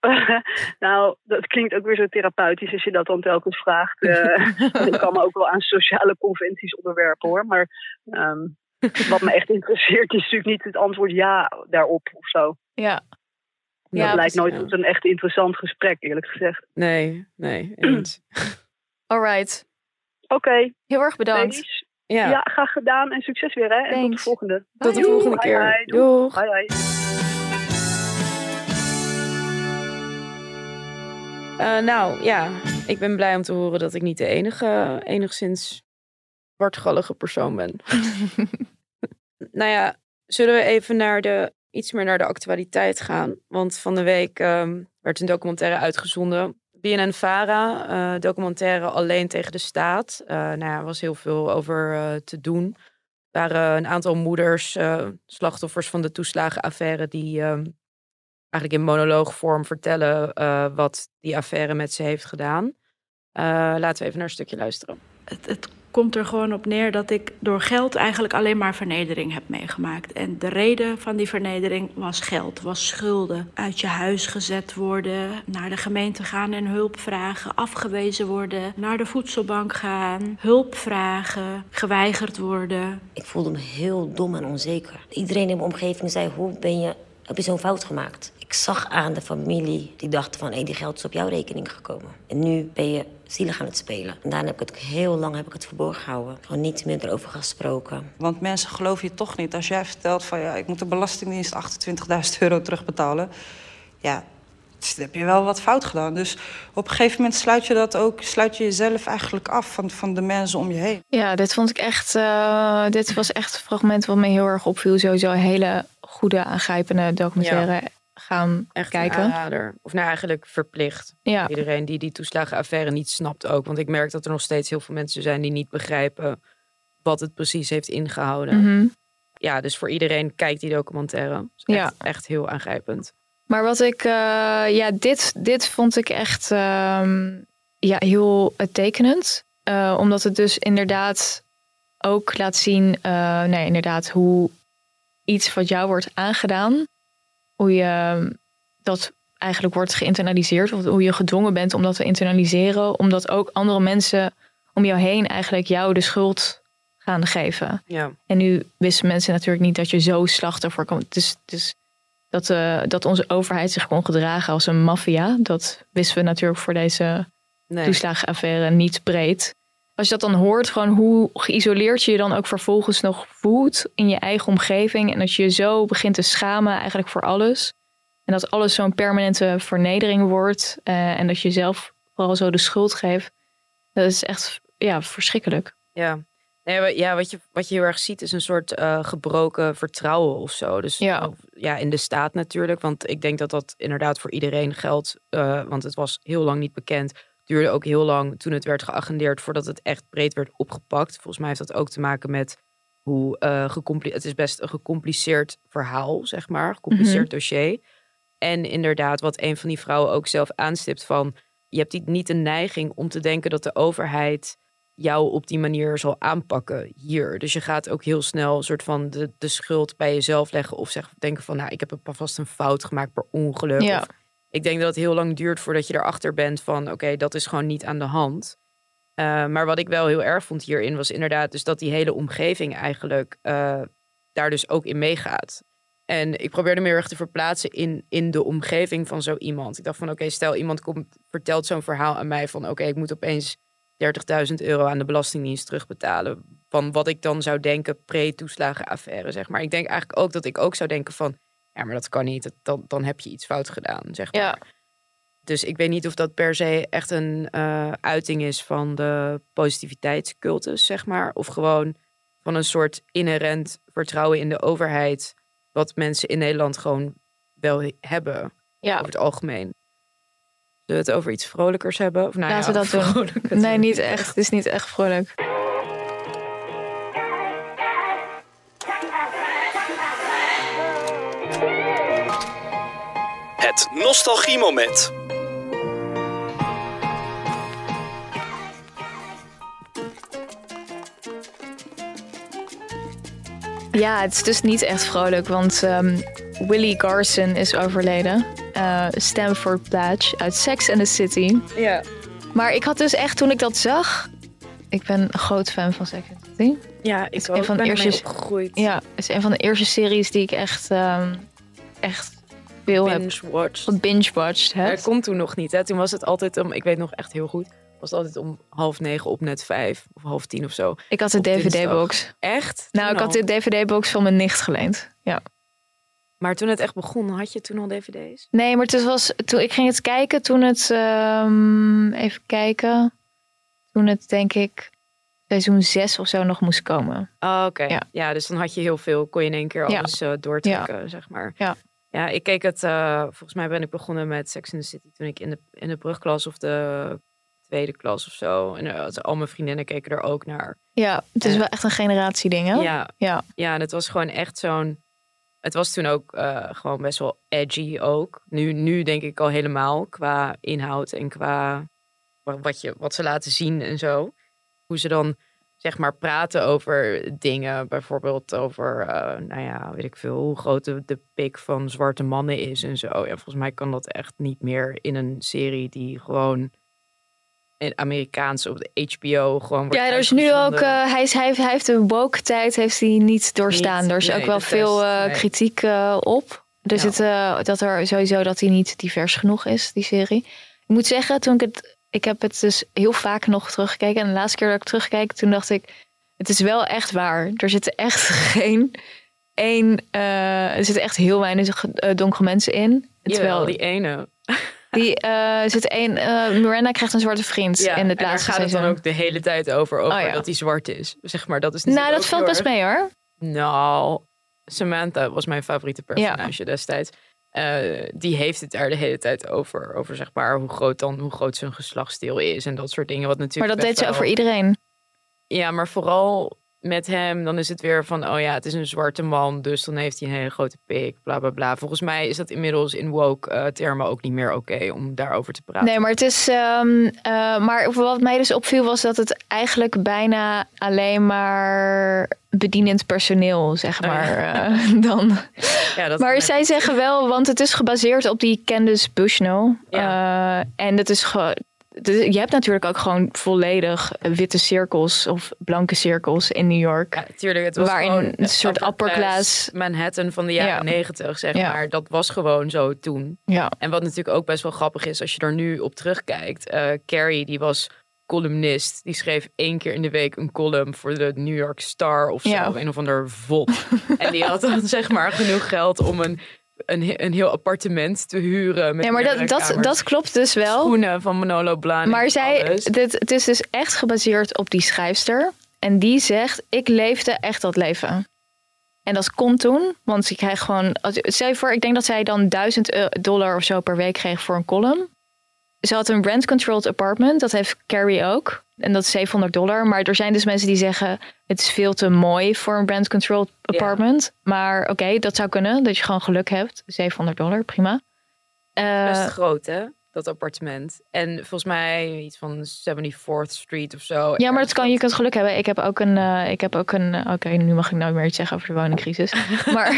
nou, dat klinkt ook weer zo therapeutisch als je dat dan telkens vraagt. Eh, ik kan me ook wel aan sociale conventies onderwerpen hoor. Maar ehm, wat me echt interesseert is natuurlijk niet het antwoord ja daarop of zo. Ja. Dat Ja, lijkt nooit ja. tot een echt interessant gesprek, eerlijk gezegd. Nee, nee. Alright. Oké, Heel erg bedankt. Ja, Ja. graag gedaan en succes weer hè. En tot de volgende. tot de volgende keer. bye. Doeg. Eh, nou ja, ik ben blij om te horen dat ik niet de enige, enigszins zwartgallige persoon ben. nou ja, zullen we even naar de, iets meer naar de actualiteit gaan? Want van de week ehm, werd een documentaire uitgezonden. BNN-Vara, eh, documentaire Alleen tegen de staat. Eh nou er was heel veel over eh, te doen. Er waren een aantal moeders, slachtoffers van de toeslagenaffaire, die eigenlijk in monoloogvorm vertellen wat die affaire met ze heeft gedaan. Laten we even naar een stukje luisteren. Het, het komt er gewoon op neer dat ik door geld eigenlijk alleen maar vernedering heb meegemaakt. En de reden van die vernedering was geld, was schulden. Uit je huis gezet worden, naar de gemeente gaan en hulp vragen, afgewezen worden, naar de voedselbank gaan, hulp vragen, geweigerd worden. Ik voelde me heel dom en onzeker. Iedereen in mijn omgeving zei, hoe ben je, heb je zo'n fout gemaakt? Ik zag aan de familie die dachten van, hé, die geld is op jouw rekening gekomen. En nu ben je zielig aan het spelen. En daarna heb ik het heel lang heb ik het verborgen gehouden. Gewoon niet meer erover gesproken. Want mensen geloven je toch niet. Als jij vertelt van ja, ik moet de Belastingdienst 28.000 euro terugbetalen. Ja, dan heb je wel wat fout gedaan. Dus op een gegeven moment sluit je dat ook, sluit je jezelf eigenlijk af van, van de mensen om je heen. Ja, dit vond ik echt. eh, dit was echt een fragment wat me heel erg opviel. Sowieso een hele goede, aangrijpende documentaire gaan Echt kijken. aanrader. Of nou eigenlijk verplicht. Ja, Iedereen die die toeslagenaffaire niet snapt ook. Want ik merk dat er nog steeds heel veel mensen zijn die niet begrijpen wat het precies heeft ingehouden. mhm. Ja, dus voor iedereen kijkt die documentaire. Is echt, echt heel aangrijpend. Maar wat ik, eh, ja, dit, dit vond ik echt ehm, ja, heel tekenend. Eh, omdat het dus inderdaad ook laat zien, eh, nee, inderdaad, hoe iets wat jou wordt aangedaan, hoe je dat eigenlijk wordt geïnternaliseerd, of hoe je gedwongen bent om dat te internaliseren, omdat ook andere mensen om jou heen eigenlijk jou de schuld gaan geven. Ja, En nu wisten mensen natuurlijk niet dat je zo slachtoffer kan. Dus, dus dat, eh, dat onze overheid zich kon gedragen als een maffia. Dat wisten we natuurlijk voor deze nee. toeslagenaffaire niet breed. Als je dat dan hoort, gewoon hoe geïsoleerd je je dan ook vervolgens nog voelt in je eigen omgeving. En dat je je zo begint te schamen eigenlijk voor alles. En dat alles zo'n permanente vernedering wordt. eh, en dat je zelf vooral zo de schuld geeft. Dat is echt ja, verschrikkelijk. Ja. Nee, ja, wat je, wat je heel erg ziet is een soort eh, gebroken vertrouwen of zo. Dus Ja. ja, in de staat natuurlijk. Want ik denk dat dat inderdaad voor iedereen geldt. eh, want het was heel lang niet bekend. Duurde ook heel lang toen het werd geagendeerd voordat het echt breed werd opgepakt. Volgens mij heeft dat ook te maken met hoe eh gecompli- Het is best een gecompliceerd verhaal, zeg maar. Gecompliceerd dossier. En inderdaad, wat een van die vrouwen ook zelf aanstipt van... je hebt niet de neiging om te denken dat de overheid jou op die manier zal aanpakken hier. Dus je gaat ook heel snel een soort van de, de schuld bij jezelf leggen... of zeg, denken van, nou, ik heb een- vast een fout gemaakt per ongeluk. Ja. Of, ik denk dat het heel lang duurt voordat je erachter bent van... oké, dat is gewoon niet aan de hand. Uh, maar wat ik wel heel erg vond hierin was inderdaad dus dat die hele omgeving eigenlijk uh, daar dus ook in meegaat. En ik probeerde me heel erg te verplaatsen in, in de omgeving van zo iemand. Ik dacht van oké, stel iemand komt, vertelt zo'n verhaal aan mij van oké, ik moet opeens 30.000 euro aan de Belastingdienst terugbetalen. Van wat ik dan zou denken pre-toeslagenaffaire, zeg maar. Ik denk eigenlijk ook dat ik ook zou denken van ja, maar dat kan niet. Dat, dan, dan heb je iets fout gedaan, zeg maar. Ja. Dus ik weet niet of dat per se echt een uh, uiting is van de positiviteitscultus, zeg maar. Of gewoon van een soort inherent vertrouwen in de overheid. Wat mensen in Nederland gewoon wel hebben. Ja. Over het algemeen. Zullen we het over iets vrolijkers hebben? Of nou Laten ja, we dat doen. Nee, niet echt. Het is niet echt vrolijk. Het nostalgiemoment. Ja, het is dus niet echt vrolijk, want um, Willie Garson is overleden. Uh, Stanford Pledge uit Sex and the City. Ja. Maar ik had dus echt, toen ik dat zag... Ik ben een groot fan van Sex and the City. Ja, ik ook. een van de ben eerste, opgegroeid. Ja, het is een van de eerste series die ik echt, um, echt veel Binge-watched. binge-watched. Ja, dat komt toen nog niet. Hè? Toen was het altijd om, ik weet nog echt heel goed, was het altijd om half negen op net vijf of half tien of zo. Ik had de. DVD-box. Echt? Nou, ik had de DVD-box van mijn nicht geleend. Ja. Maar toen het echt begon, had je toen al dvd's? Nee, maar het was, toen, ik ging het kijken toen het, um, even kijken, toen het denk ik seizoen 6 of zo nog moest komen. Oh, oké. Ja. Ja. dus dan had je heel veel, kon je in één keer Ja. alles eh, doortrekken, zeg maar. Ja. Ja, ik keek het, eh, volgens mij ben ik begonnen met Sex in the City toen ik in de, in de brugklas of de tweede klas of zo. En eh, al mijn vriendinnen keken er ook naar. Ja, het is wel echt een generatieding, hè? Ja, Ja. ja, en het was gewoon echt zo'n. Het was toen ook eh, gewoon best wel edgy ook. Nu, nu denk ik al helemaal qua inhoud en qua wa- wat, je, wat ze laten zien en zo. Hoe ze dan zeg maar praten over dingen. Bijvoorbeeld over, eh, nou ja, weet ik veel, hoe groot de, de pik van zwarte mannen is en zo. Ja, volgens mij kan dat echt niet meer in een serie die gewoon in Amerikaans op de HBO gewoon wordt Ja, er is nu ook, eh, hij, is, hij, heeft, hij heeft de woke tijd heeft hij niet doorstaan. Niet, er is nee, ook wel veel eh, nee. kritiek op. Er Ja. eh, dat er sowieso dat hij niet divers genoeg is, die serie. Ik moet zeggen, toen ik het, ik heb het dus heel vaak nog teruggekeken. En de laatste keer dat ik terugkeek, toen dacht ik, het is wel echt waar. Er zitten echt geen één, eh, er zitten echt heel weinig eh, donkere mensen in. Terwijl die ene. die eh, zit één, eh, Miranda krijgt een zwarte vriend Ja, in het en daar gaat het seizoen. dan ook de hele tijd over, over Oh, ja. dat hij zwart is. Zeg maar, dat is nou, dat valt best mee hoor. Nou, Samantha was mijn favoriete personage destijds. Eh, die heeft het daar de hele tijd over. Over zeg maar hoe groot dan, hoe groot zijn geslachtsdeel is en dat soort dingen. Wat Maar natuurlijk dat deed ze over iedereen. Ja, maar vooral met hem, dan is het weer van, oh ja, het is een zwarte man, dus dan heeft hij een hele grote pik, bla bla bla. Volgens mij is dat inmiddels in woke eh, termen ook niet meer oké om daarover te praten. Nee, maar het is. ehm, eh, maar wat mij dus opviel was dat het eigenlijk bijna alleen maar bedienend personeel, zeg Oh maar, eh, dan. Ja, dat Maar zij zeggen wel, want het is gebaseerd op die Candice Bushnell. En dat is de- Je hebt natuurlijk ook gewoon volledig witte cirkels of blanke cirkels in New York. Ja, tuurlijk. Het was Waarin gewoon een soort upper class- Manhattan van de jaren Ja. negentig, zeg Ja. maar. Dat was gewoon zo toen. Ja. En wat natuurlijk ook best wel grappig is, als je er nu op terugkijkt. eh Carrie, die was columnist. Die schreef één keer in de week een column voor de New York Star of zo. Ja. Of een of ander vod. en die had dan zeg maar genoeg geld om een, een, een heel appartement te huren. Met Ja, maar dat, dat, dat klopt dus wel. Schoenen van Manolo Blahnik. Maar zij, dit, het is dus echt gebaseerd op die schrijfster. En die zegt, ik leefde echt dat leven. En dat kon toen, want ze kreeg gewoon... Stel voor, ik denk dat zij dan 1000 eu- dollar of zo per week kreeg voor een column. Ze had een rent-controlled apartment, dat heeft Carrie ook. En dat is 700 dollar. Maar er zijn dus mensen die zeggen, het is veel te mooi voor een rent-controlled apartment. Maar oké, dat zou kunnen, dat je gewoon geluk hebt. 700 dollar, prima. Eh, best groot, hè? Dat appartement. En volgens mij iets van 74th Street of zo. Ja, maar dat kan, je kunt geluk hebben. Ik heb ook een, eh, ik heb ook een, oké, nu mag ik nooit meer iets zeggen over de woningcrisis. Maar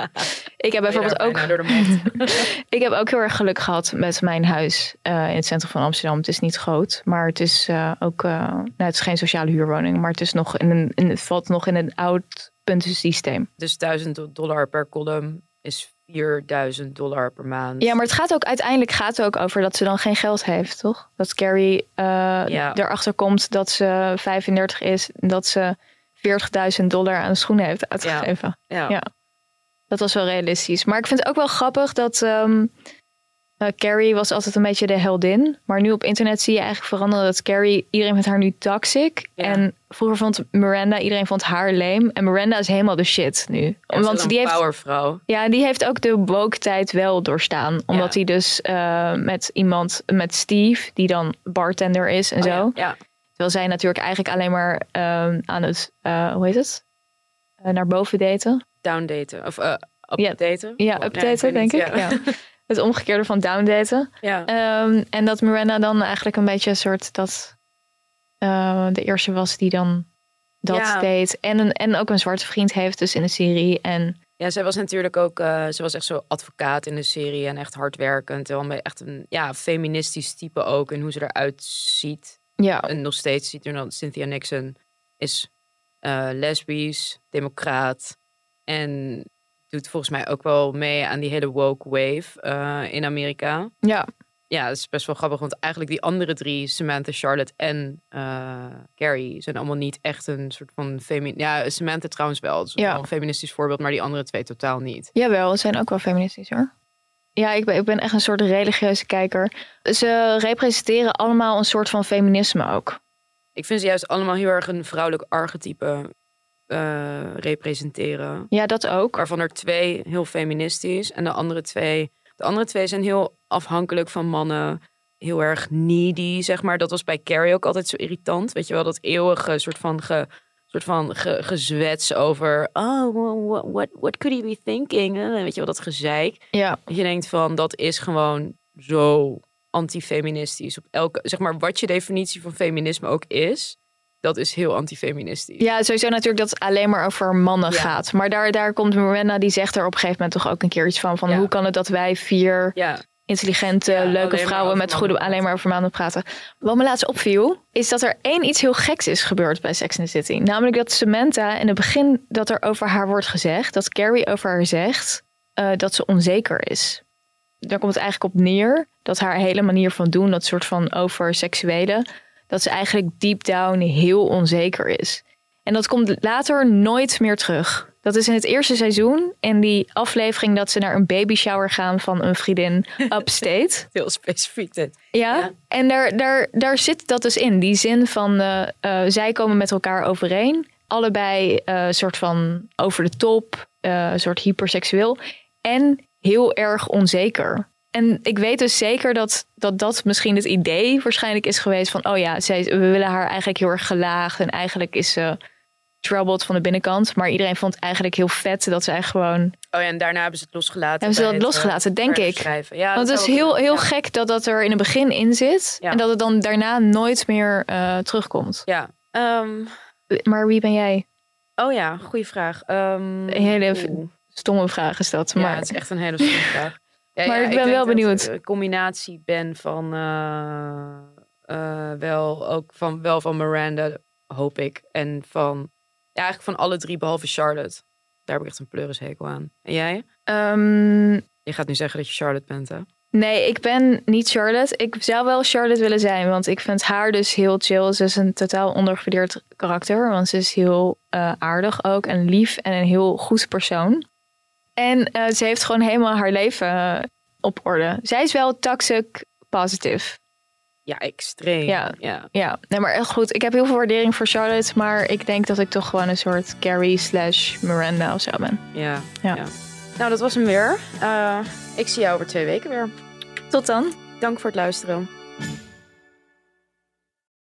ik heb bijvoorbeeld ook, Door de mond. ik heb ook heel erg geluk gehad met mijn huis eh, in het centrum van Amsterdam. Het is niet groot, maar het is eh, ook, nou, het is geen sociale huurwoning, maar het is nog in een, in, het valt nog in een oud puntensysteem. Dus 1000 dollar per column is 4000 dollar per maand. Ja, maar het gaat ook uiteindelijk gaat het ook over dat ze dan geen geld heeft, toch? Dat Carrie eh, Ja. erachter komt dat ze 35 is en dat ze 40.000 dollar aan schoenen heeft uitgegeven. Ja. Ja. Dat was wel realistisch. Maar ik vind het ook wel grappig dat ehm, eh, Carrie was altijd een beetje de heldin. Maar nu op internet zie je eigenlijk veranderen dat Carrie, iedereen vindt haar nu toxic. Ja. En vroeger vond Miranda, iedereen vond haar lame. En Miranda is helemaal de shit nu. Ja, Want een die heeft, powervrouw. ja, die heeft ook de woke tijd wel doorstaan. Omdat Ja. hij dus eh, met iemand, met Steve, die dan bartender is en Oh zo. Terwijl zij natuurlijk eigenlijk alleen maar ehm, aan het, eh, hoe heet het? Naar boven daten. Downdaten. Of uh, Ja. updaten. Ja, Oh, updaten denk ik. Ja. Het omgekeerde van downdaten. Ja. Ehm, en dat Miranda dan eigenlijk een beetje een soort dat eh, de eerste was die dan dat Ja. deed. En, een, en ook een zwarte vriend heeft dus in de serie. En Ja, zij was natuurlijk ook, eh, ze was echt zo advocaat in de serie en echt hardwerkend. En wel echt een ja, feministisch type ook in hoe ze eruit ziet. ja, En nog steeds ziet er dan Cynthia Nixon is eh, lesbisch, democraat en doet volgens mij ook wel mee aan die hele woke wave eh, in Amerika. ja, Ja, dat is best wel grappig, want eigenlijk die andere drie, Samantha, Charlotte en eh, Carrie, zijn allemaal niet echt een soort van feminist. Ja, Samantha trouwens wel, is Ja. een feministisch voorbeeld, maar die andere twee totaal niet. jawel, ze zijn ook wel feministisch hoor. Ja, ik ben, ik ben echt een soort religieuze kijker. Ze representeren allemaal een soort van feminisme ook. Ik vind ze juist allemaal heel erg een vrouwelijk archetype eh, representeren. Ja, dat ook. Waarvan er twee heel feministisch en de andere twee. De andere twee zijn heel afhankelijk van mannen. Heel erg needy, zeg maar. Dat was bij Carrie ook altijd zo irritant. Weet je wel, dat eeuwige soort van, ge, soort van ge, gezwets over. Oh, what, what, what could he be thinking? Eh, weet je wel, dat gezeik. Ja, Dat je denkt van, dat is gewoon zo antifeministisch. Op elke, zeg maar, wat je definitie van feminisme ook is, dat is heel antifeministisch. Ja, sowieso natuurlijk dat het alleen maar over mannen Ja. gaat. Maar daar, daar komt Miranda, die zegt er op een gegeven moment toch ook een keer iets van. Van Ja. hoe kan het dat wij vier Ja, intelligente, leuke vrouwen met goede alleen maar over mannen praten. Wat me laatst opviel, is dat er één iets heel geks is gebeurd bij Sex and the City. Namelijk dat Samantha in het begin dat er over haar wordt gezegd, dat Carrie over haar zegt eh, dat ze onzeker is. Daar komt het eigenlijk op neer dat haar hele manier van doen, dat soort van over seksuele, dat ze eigenlijk deep down heel onzeker is. En dat komt later nooit meer terug. Dat is in het eerste seizoen en die aflevering dat ze naar een baby shower gaan van een vriendin upstate. heel specifiek dit. Ja, Ja. en daar, daar, daar zit dat dus in. Die zin van eh, eh, zij komen met elkaar overeen. Allebei eh soort van over de top, eh soort hyperseksueel. En heel erg onzeker. En ik weet dus zeker dat, dat dat misschien het idee waarschijnlijk is geweest van... oh ja, zij, we willen haar eigenlijk heel erg gelaagd. En eigenlijk is ze troubled van de binnenkant. Maar iedereen vond het eigenlijk heel vet dat zij gewoon... Oh ja, en daarna hebben ze het losgelaten. Hebben ze dat het, losgelaten, eh, denk ik. Ja, Want het is heel, heel ja. gek dat dat er in het begin in zit. Ja. En dat het dan daarna nooit meer eh, terugkomt. Ja. ehm, Maar wie ben jij? oh ja, goede vraag. Ehm, Een hele. Stomme vraag is dat. Ja, Maar het is echt een hele stomme vraag. Ja, Maar ik ben wel benieuwd. ik Een combinatie ben van eh, eh, wel ook van wel van Miranda, hoop ik, en van ja, eigenlijk van alle drie behalve Charlotte. Daar heb ik echt een pleurishekel aan. En jij? Ehm, Je gaat nu zeggen dat je Charlotte bent, hè? Nee, ik ben niet Charlotte. Ik zou wel Charlotte willen zijn, want ik vind haar dus heel chill. Ze is een totaal ondergewaardeerd karakter, want ze is heel uh, aardig ook en lief en een heel goed persoon. En uh, ze heeft gewoon helemaal haar leven uh, op orde. Zij is wel toxic positive. Ja, extreem. Ja, ja. ja. Nee, maar echt goed. Ik heb heel veel waardering voor Charlotte, maar ik denk dat ik toch gewoon een soort Carrie slash Miranda of zo ben. Ja, Ja. ja. Nou, dat was hem weer. Uh, ik zie jou over twee weken weer. Tot dan. Dank voor het luisteren.